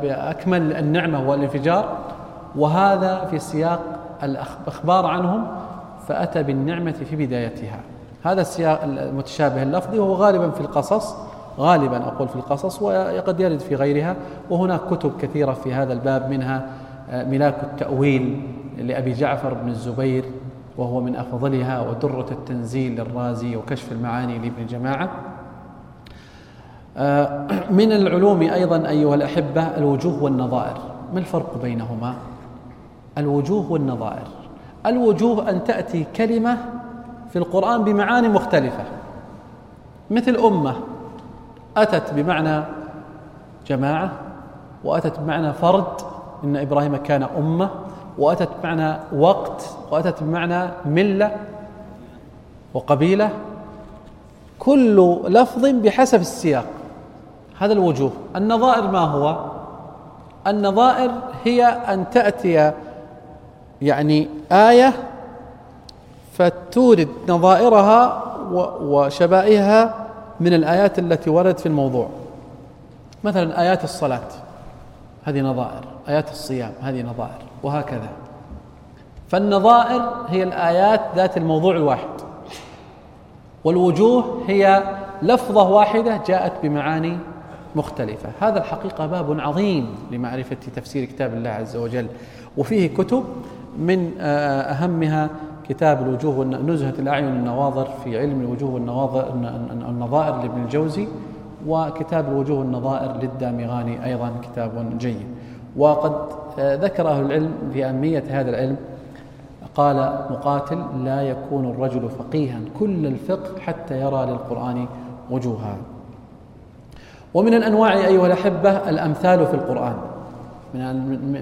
بأكمل النعمة والانفجار وهذا في سياق الأخبار عنهم فأتى بالنعمة في بدايتها. هذا السياق المتشابه اللفظي وهو غالبا في القصص غالبا أقول في القصص وقد يرد في غيرها وهناك كتب كثيرة في هذا الباب منها آه، ملاك التأويل لأبي جعفر بن الزبير وهو من أفضلها ودرة التنزيل للرازي وكشف المعاني لابن جماعة. من العلوم أيضا أيها الأحبة الوجوه والنظائر. ما الفرق بينهما؟ الوجوه والنظائر. الوجوه أن تأتي كلمة في القرآن بمعاني مختلفة. مثل أمة أتت بمعنى جماعة وأتت بمعنى فرد إن إبراهيم كان أمة وأتت بمعنى وقت وأتت بمعنى ملة وقبيلة. كل لفظ بحسب السياق. هذا الوجوه. النظائر ما هو؟ النظائر هي أن تأتي يعني آية فتورد نظائرها وشبائهها من الآيات التي وردت في الموضوع. مثلا آيات الصلاة. هذه نظائر. آيات الصيام. هذه نظائر. وهكذا. فالنظائر هي الآيات ذات الموضوع الواحد. والوجوه هي لفظة واحدة جاءت بمعاني مختلفة. هذا الحقيقة باب عظيم لمعرفة تفسير كتاب الله عز وجل. وفيه كتب من آه، أهمها كتاب الوجوه نزهة الأعين النواظر في علم الوجوه والنواظر النظائر لابن الجوزي وكتاب الوجوه والنظائر للدامغاني أيضا كتاب جيد. وقد آه، ذكر أهل العلم في أهمية هذا العلم قال مقاتل لا يكون الرجل فقيها كل الفقه حتى يرى للقرآن وجوها. ومن الأنواع أيها الأحبة الأمثال في القرآن.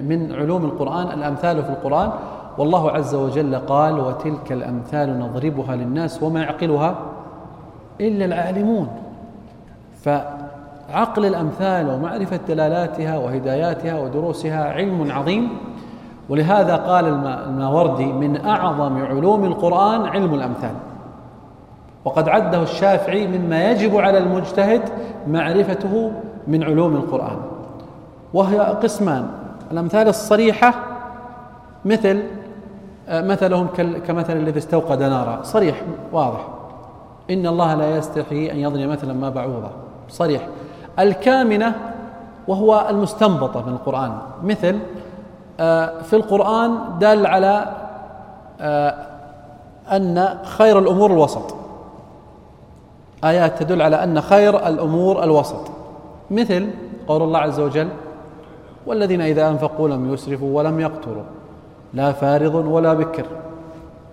من علوم القرآن الأمثال في القرآن. والله عز وجل قال وتلك الأمثال نضربها للناس وما يعقلها إلا العالمون. فعقل الأمثال ومعرفة دلالاتها وهداياتها ودروسها علم عظيم. ولهذا قال الماوردي من أعظم علوم القرآن علم الأمثال. وقد عده الشافعي مما يجب على المجتهد معرفته من علوم القرآن. وهي قسمان. الأمثال الصريحة مثل آه، مثلهم كمثل الذي استوقد نارا. صريح واضح. إن الله لا يستحي أن يضرب مثلا ما بعوضة. صريح. الكامنة وهو المستنبطة من القرآن. مثل آه، في القرآن دل على آه، أن خير الأمور الوسط. آيات تدل على أن خير الأمور الوسط. مثل قول الله عز وجل والذين إذا أنفقوا لم يسرفوا ولم يقتروا لا فارض ولا بكر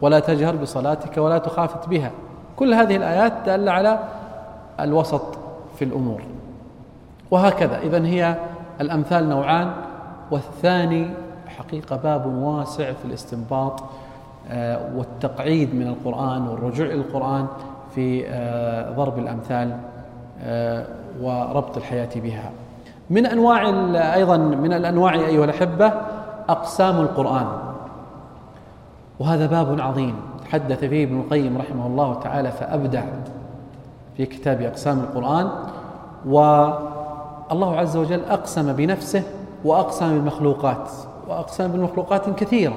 ولا تجهر بصلاتك ولا تخافت بها. كل هذه الآيات دالة على الوسط في الأمور. وهكذا. إذا هي الأمثال نوعان. والثاني حقيقة باب واسع في الاستنباط آه، والتقعيد من القرآن والرجوع إلى القرآن. في آه، ضرب الأمثال آه، وربط الحياة بها. من أنواع أيضا من الأنواع أيها الأحبة أقسام القرآن. وهذا باب عظيم. تحدث فيه ابن القيم رحمه الله تعالى فأبدع في كتاب أقسام القرآن. والله عز وجل أقسم بنفسه وأقسم بالمخلوقات وأقسم بالمخلوقات كثيرة.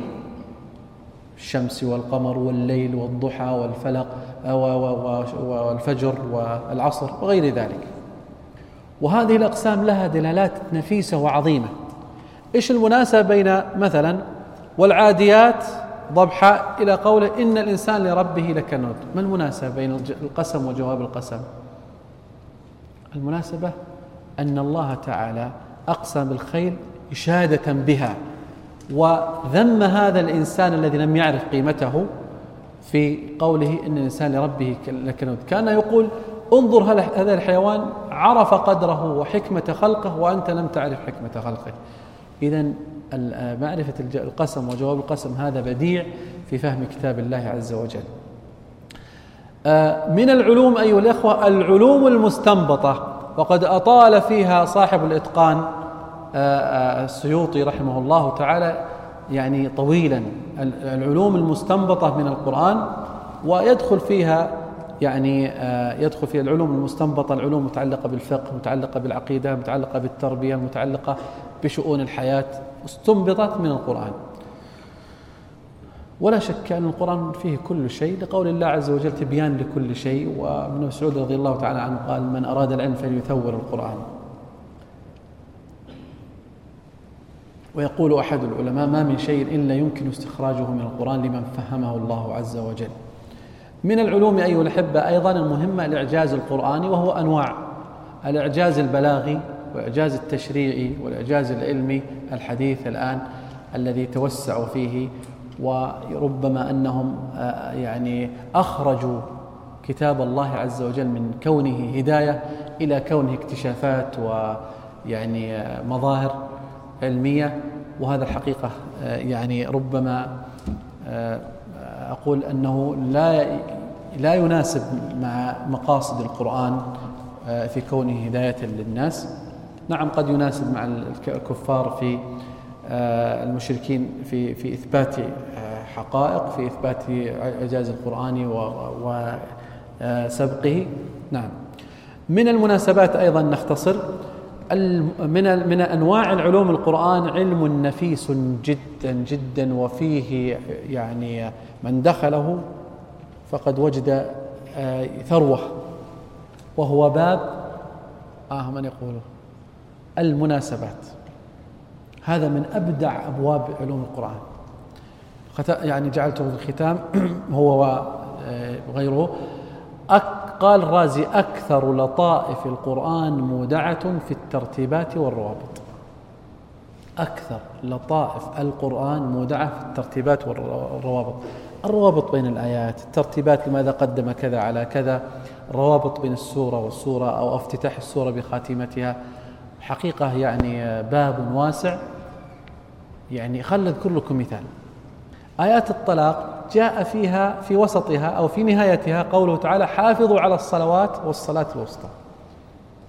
الشمس والقمر والليل والضحى والفلق والفجر والعصر وغير ذلك. وهذه الأقسام لها دلالات نفيسة وعظيمة. إيش المناسبة بين مثلا والعاديات ضبحا إلى قوله إن الإنسان لربه لكنود؟ ما المناسبة بين القسم وجواب القسم؟ المناسبة أن الله تعالى أقسم بالخيل إشادة بها. وذم هذا الإنسان الذي لم يعرف قيمته في قوله إن الإنسان لربه لكنود. كان يقول انظر هذا الحيوان عرف قدره وحكمة خلقه وأنت لم تعرف حكمة خلقه. إذا معرفة القسم وجواب القسم هذا بديع في فهم كتاب الله عز وجل. آه، من العلوم أيها الأخوة العلوم المستنبطة وقد أطال فيها صاحب الإتقان السيوطي رحمه الله تعالى يعني طويلا العلوم المستنبطة من القرآن ويدخل فيها يعني يدخل فيها العلوم المستنبطة العلوم المتعلقة بالفقه متعلقة بالعقيدة متعلقة بالتربية متعلقة بشؤون الحياة استنبطت من القرآن. ولا شك أن القرآن فيه كل شيء لقول الله عز وجل تبيان لكل شيء وابن مسعود رضي الله تعالى عنه قال من أراد العلم فليثور القرآن. ويقول أحد العلماء ما من شيء إلا يمكن استخراجه من القرآن لمن فهمه الله عز وجل. من العلوم أيها الأحبة أيضا المهمة الإعجاز القرآني وهو أنواع الإعجاز البلاغي والإعجاز التشريعي والإعجاز العلمي الحديث الآن الذي توسعوا فيه وربما أنهم آه، يعني أخرجوا كتاب الله عز وجل من كونه هداية إلى كونه اكتشافات ويعني آه، مظاهر. علمية وهذا الحقيقة آه، يعني ربما أقول أنه لا لا يناسب مع مقاصد القرآن في كونه هداية للناس. نعم قد يناسب مع الكفار في آه، المشركين في في إثبات آه، حقائق في إثبات إعجاز القرآن وسبقه نعم. من المناسبات أيضا نختصر من من أنواع العلوم القرآن علم نفيس جدا جدا وفيه يعني من دخله فقد وجد آه، ثروة. وهو باب آه من يقوله المناسبات. هذا من أبدع أبواب علوم القرآن. يعني جعلته في الختام هو وغيره. قال الرازي أكثر لطائف القرآن مودعة في الترتيبات والروابط. أكثر لطائف القرآن مودعة في الترتيبات والروابط. الروابط بين الآيات الترتيبات لماذا قدم كذا على كذا الروابط بين السورة والسورة أو افتتاح السورة بخاتمتها. حقيقة يعني باب واسع. يعني خل أذكر لكم مثال. آيات الطلاق جاء فيها في وسطها أو في نهايتها قوله تعالى حافظوا على الصلوات والصلاة الوسطى.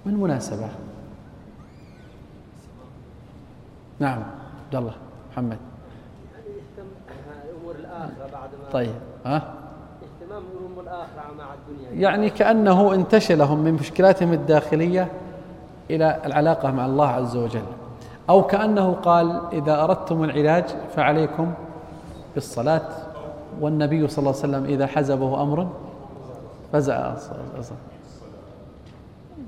من مناسبة؟ نعم عبد الله محمد. ما طيب ها؟ اهتمام الاخره مع الدنيا يعني كأنه انتشلهم من مشكلاتهم الداخلية إلى العلاقة مع الله عز وجل. أو كأنه قال إذا أردتم العلاج فعليكم بالصلاة والنبي صلى الله عليه وسلم إذا حزبه أمر فزع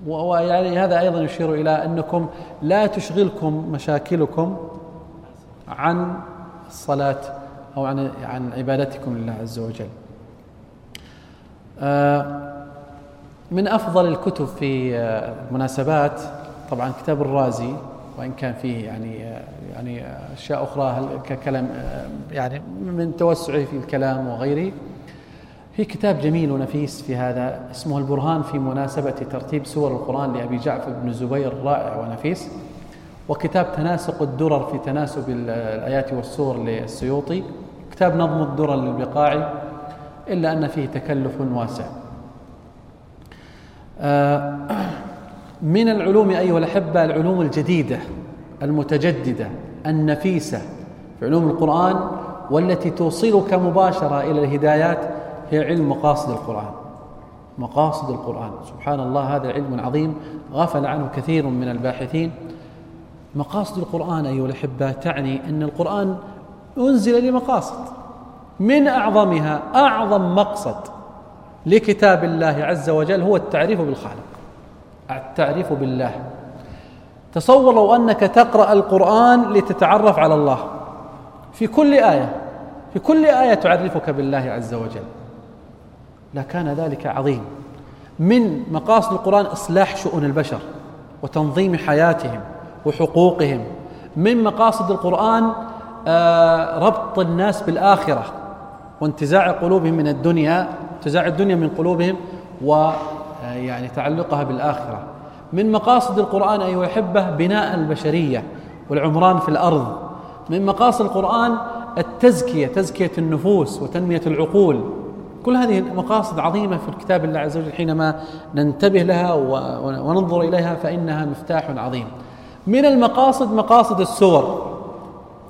ويعني هذا أيضا يشير إلى أنكم لا تشغلكم مشاكلكم عن الصلاة أو عن عن عبادتكم لله عز وجل. آه من أفضل الكتب في المناسبات طبعا كتاب الرازي وإن كان فيه يعني يعني أشياء أخرى ككلام يعني من توسعه في الكلام وغيره. في كتاب جميل ونفيس في هذا اسمه البرهان في مناسبة ترتيب سور القرآن لأبي جعفر بن الزبير رائع ونفيس. وكتاب تناسق الدرر في تناسب الآيات والسور للسيوطي. كتاب نظم الدرر للبقاعي إلا أن فيه تكلف واسع. آه، من العلوم أيها الأحبة العلوم الجديدة المتجددة النفيسة. في علوم القرآن والتي توصلك مباشرة إلى الهدايات هي علم مقاصد القرآن. مقاصد القرآن. سبحان الله هذا علم عظيم. غفل عنه كثير من الباحثين. مقاصد القرآن أيها الأحبة تعني أن القرآن أنزل لمقاصد. من أعظمها أعظم مقصد لكتاب الله عز وجل هو التعريف بالخالق. التعريف بالله. تصور لو أنك تقرأ القرآن لتتعرف على الله. في كل آية في كل آية تعرفك بالله عز وجل. لكان ذلك عظيم. من مقاصد القرآن إصلاح شؤون البشر وتنظيم حياتهم وحقوقهم. من مقاصد القرآن آه، ربط الناس بالآخرة وانتزاع قلوبهم من الدنيا انتزاع الدنيا من قلوبهم ويعني تعلقها بالآخرة. من مقاصد القرآن أيها الأحبة بناء البشرية والعمران في الأرض. من مقاصد القرآن التزكية تزكية النفوس وتنمية العقول. كل هذه مقاصد عظيمة في كتاب الله عز وجل حينما ننتبه لها وننظر إليها فإنها مفتاح عظيم. من المقاصد مقاصد السور.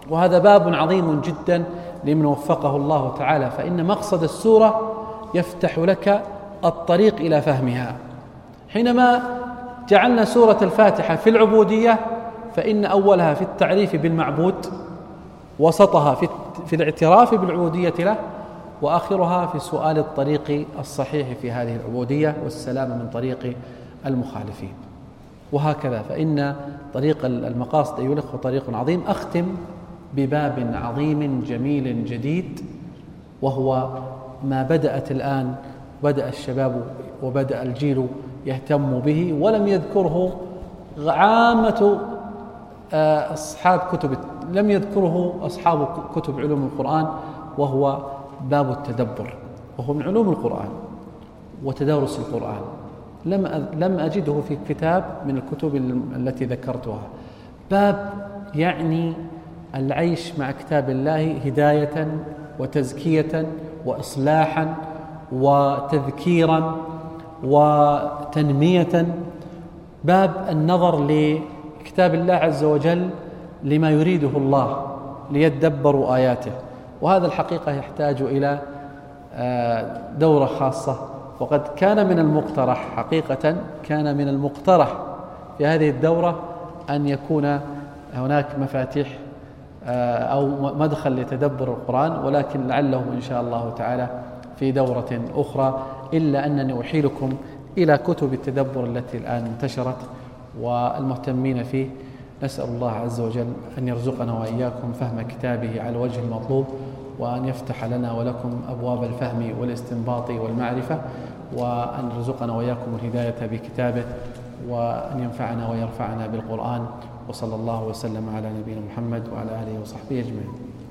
وهذا باب عظيم جدا لمن وفقه الله تعالى. فإن مقصد السورة يفتح لك الطريق إلى فهمها. حينما جعلنا سورة الفاتحة في العبودية فإن أولها في التعريف بالمعبود وسطها في في الاعتراف بالعبودية له وآخرها في سؤال الطريق الصحيح في هذه العبودية والسلام من طريق المخالفين. وهكذا فإن طريق المقاصد أيها الأخوة طريق عظيم. أختم بباب عظيم جميل جديد وهو ما بدأت الآن بدأ الشباب وبدأ الجيل يهتم به ولم يذكره عامة آه، أصحاب كتب لم يذكره أصحاب كتب علوم القرآن وهو باب التدبر وهو من علوم القرآن وتدارس القرآن. لم لم أجده في كتاب من الكتب التي ذكرتها. باب يعني العيش مع كتاب الله هداية وتزكية وإصلاحا وتذكيرا وتنمية. باب النظر لكتاب الله عز وجل لما يريده الله ليدبروا آياته. وهذا الحقيقة يحتاج إلى آه، دورة خاصة. وقد كان من المقترح حقيقة كان من المقترح في هذه الدورة أن يكون هناك مفاتيح آه، أو مدخل لتدبر القرآن. ولكن لعله إن شاء الله تعالى في دورة أخرى إلا أنني أحيلكم إلى كتب التدبر التي الآن انتشرت والمهتمين فيه. نسأل الله عز وجل أن يرزقنا وإياكم فهم كتابه على الوجه المطلوب وأن يفتح لنا ولكم أبواب الفهم والاستنباط والمعرفة وأن يرزقنا وإياكم الهداية بكتابه وأن ينفعنا ويرفعنا بالقرآن وصلى الله وسلم على نبينا محمد وعلى آله وصحبه أجمعين.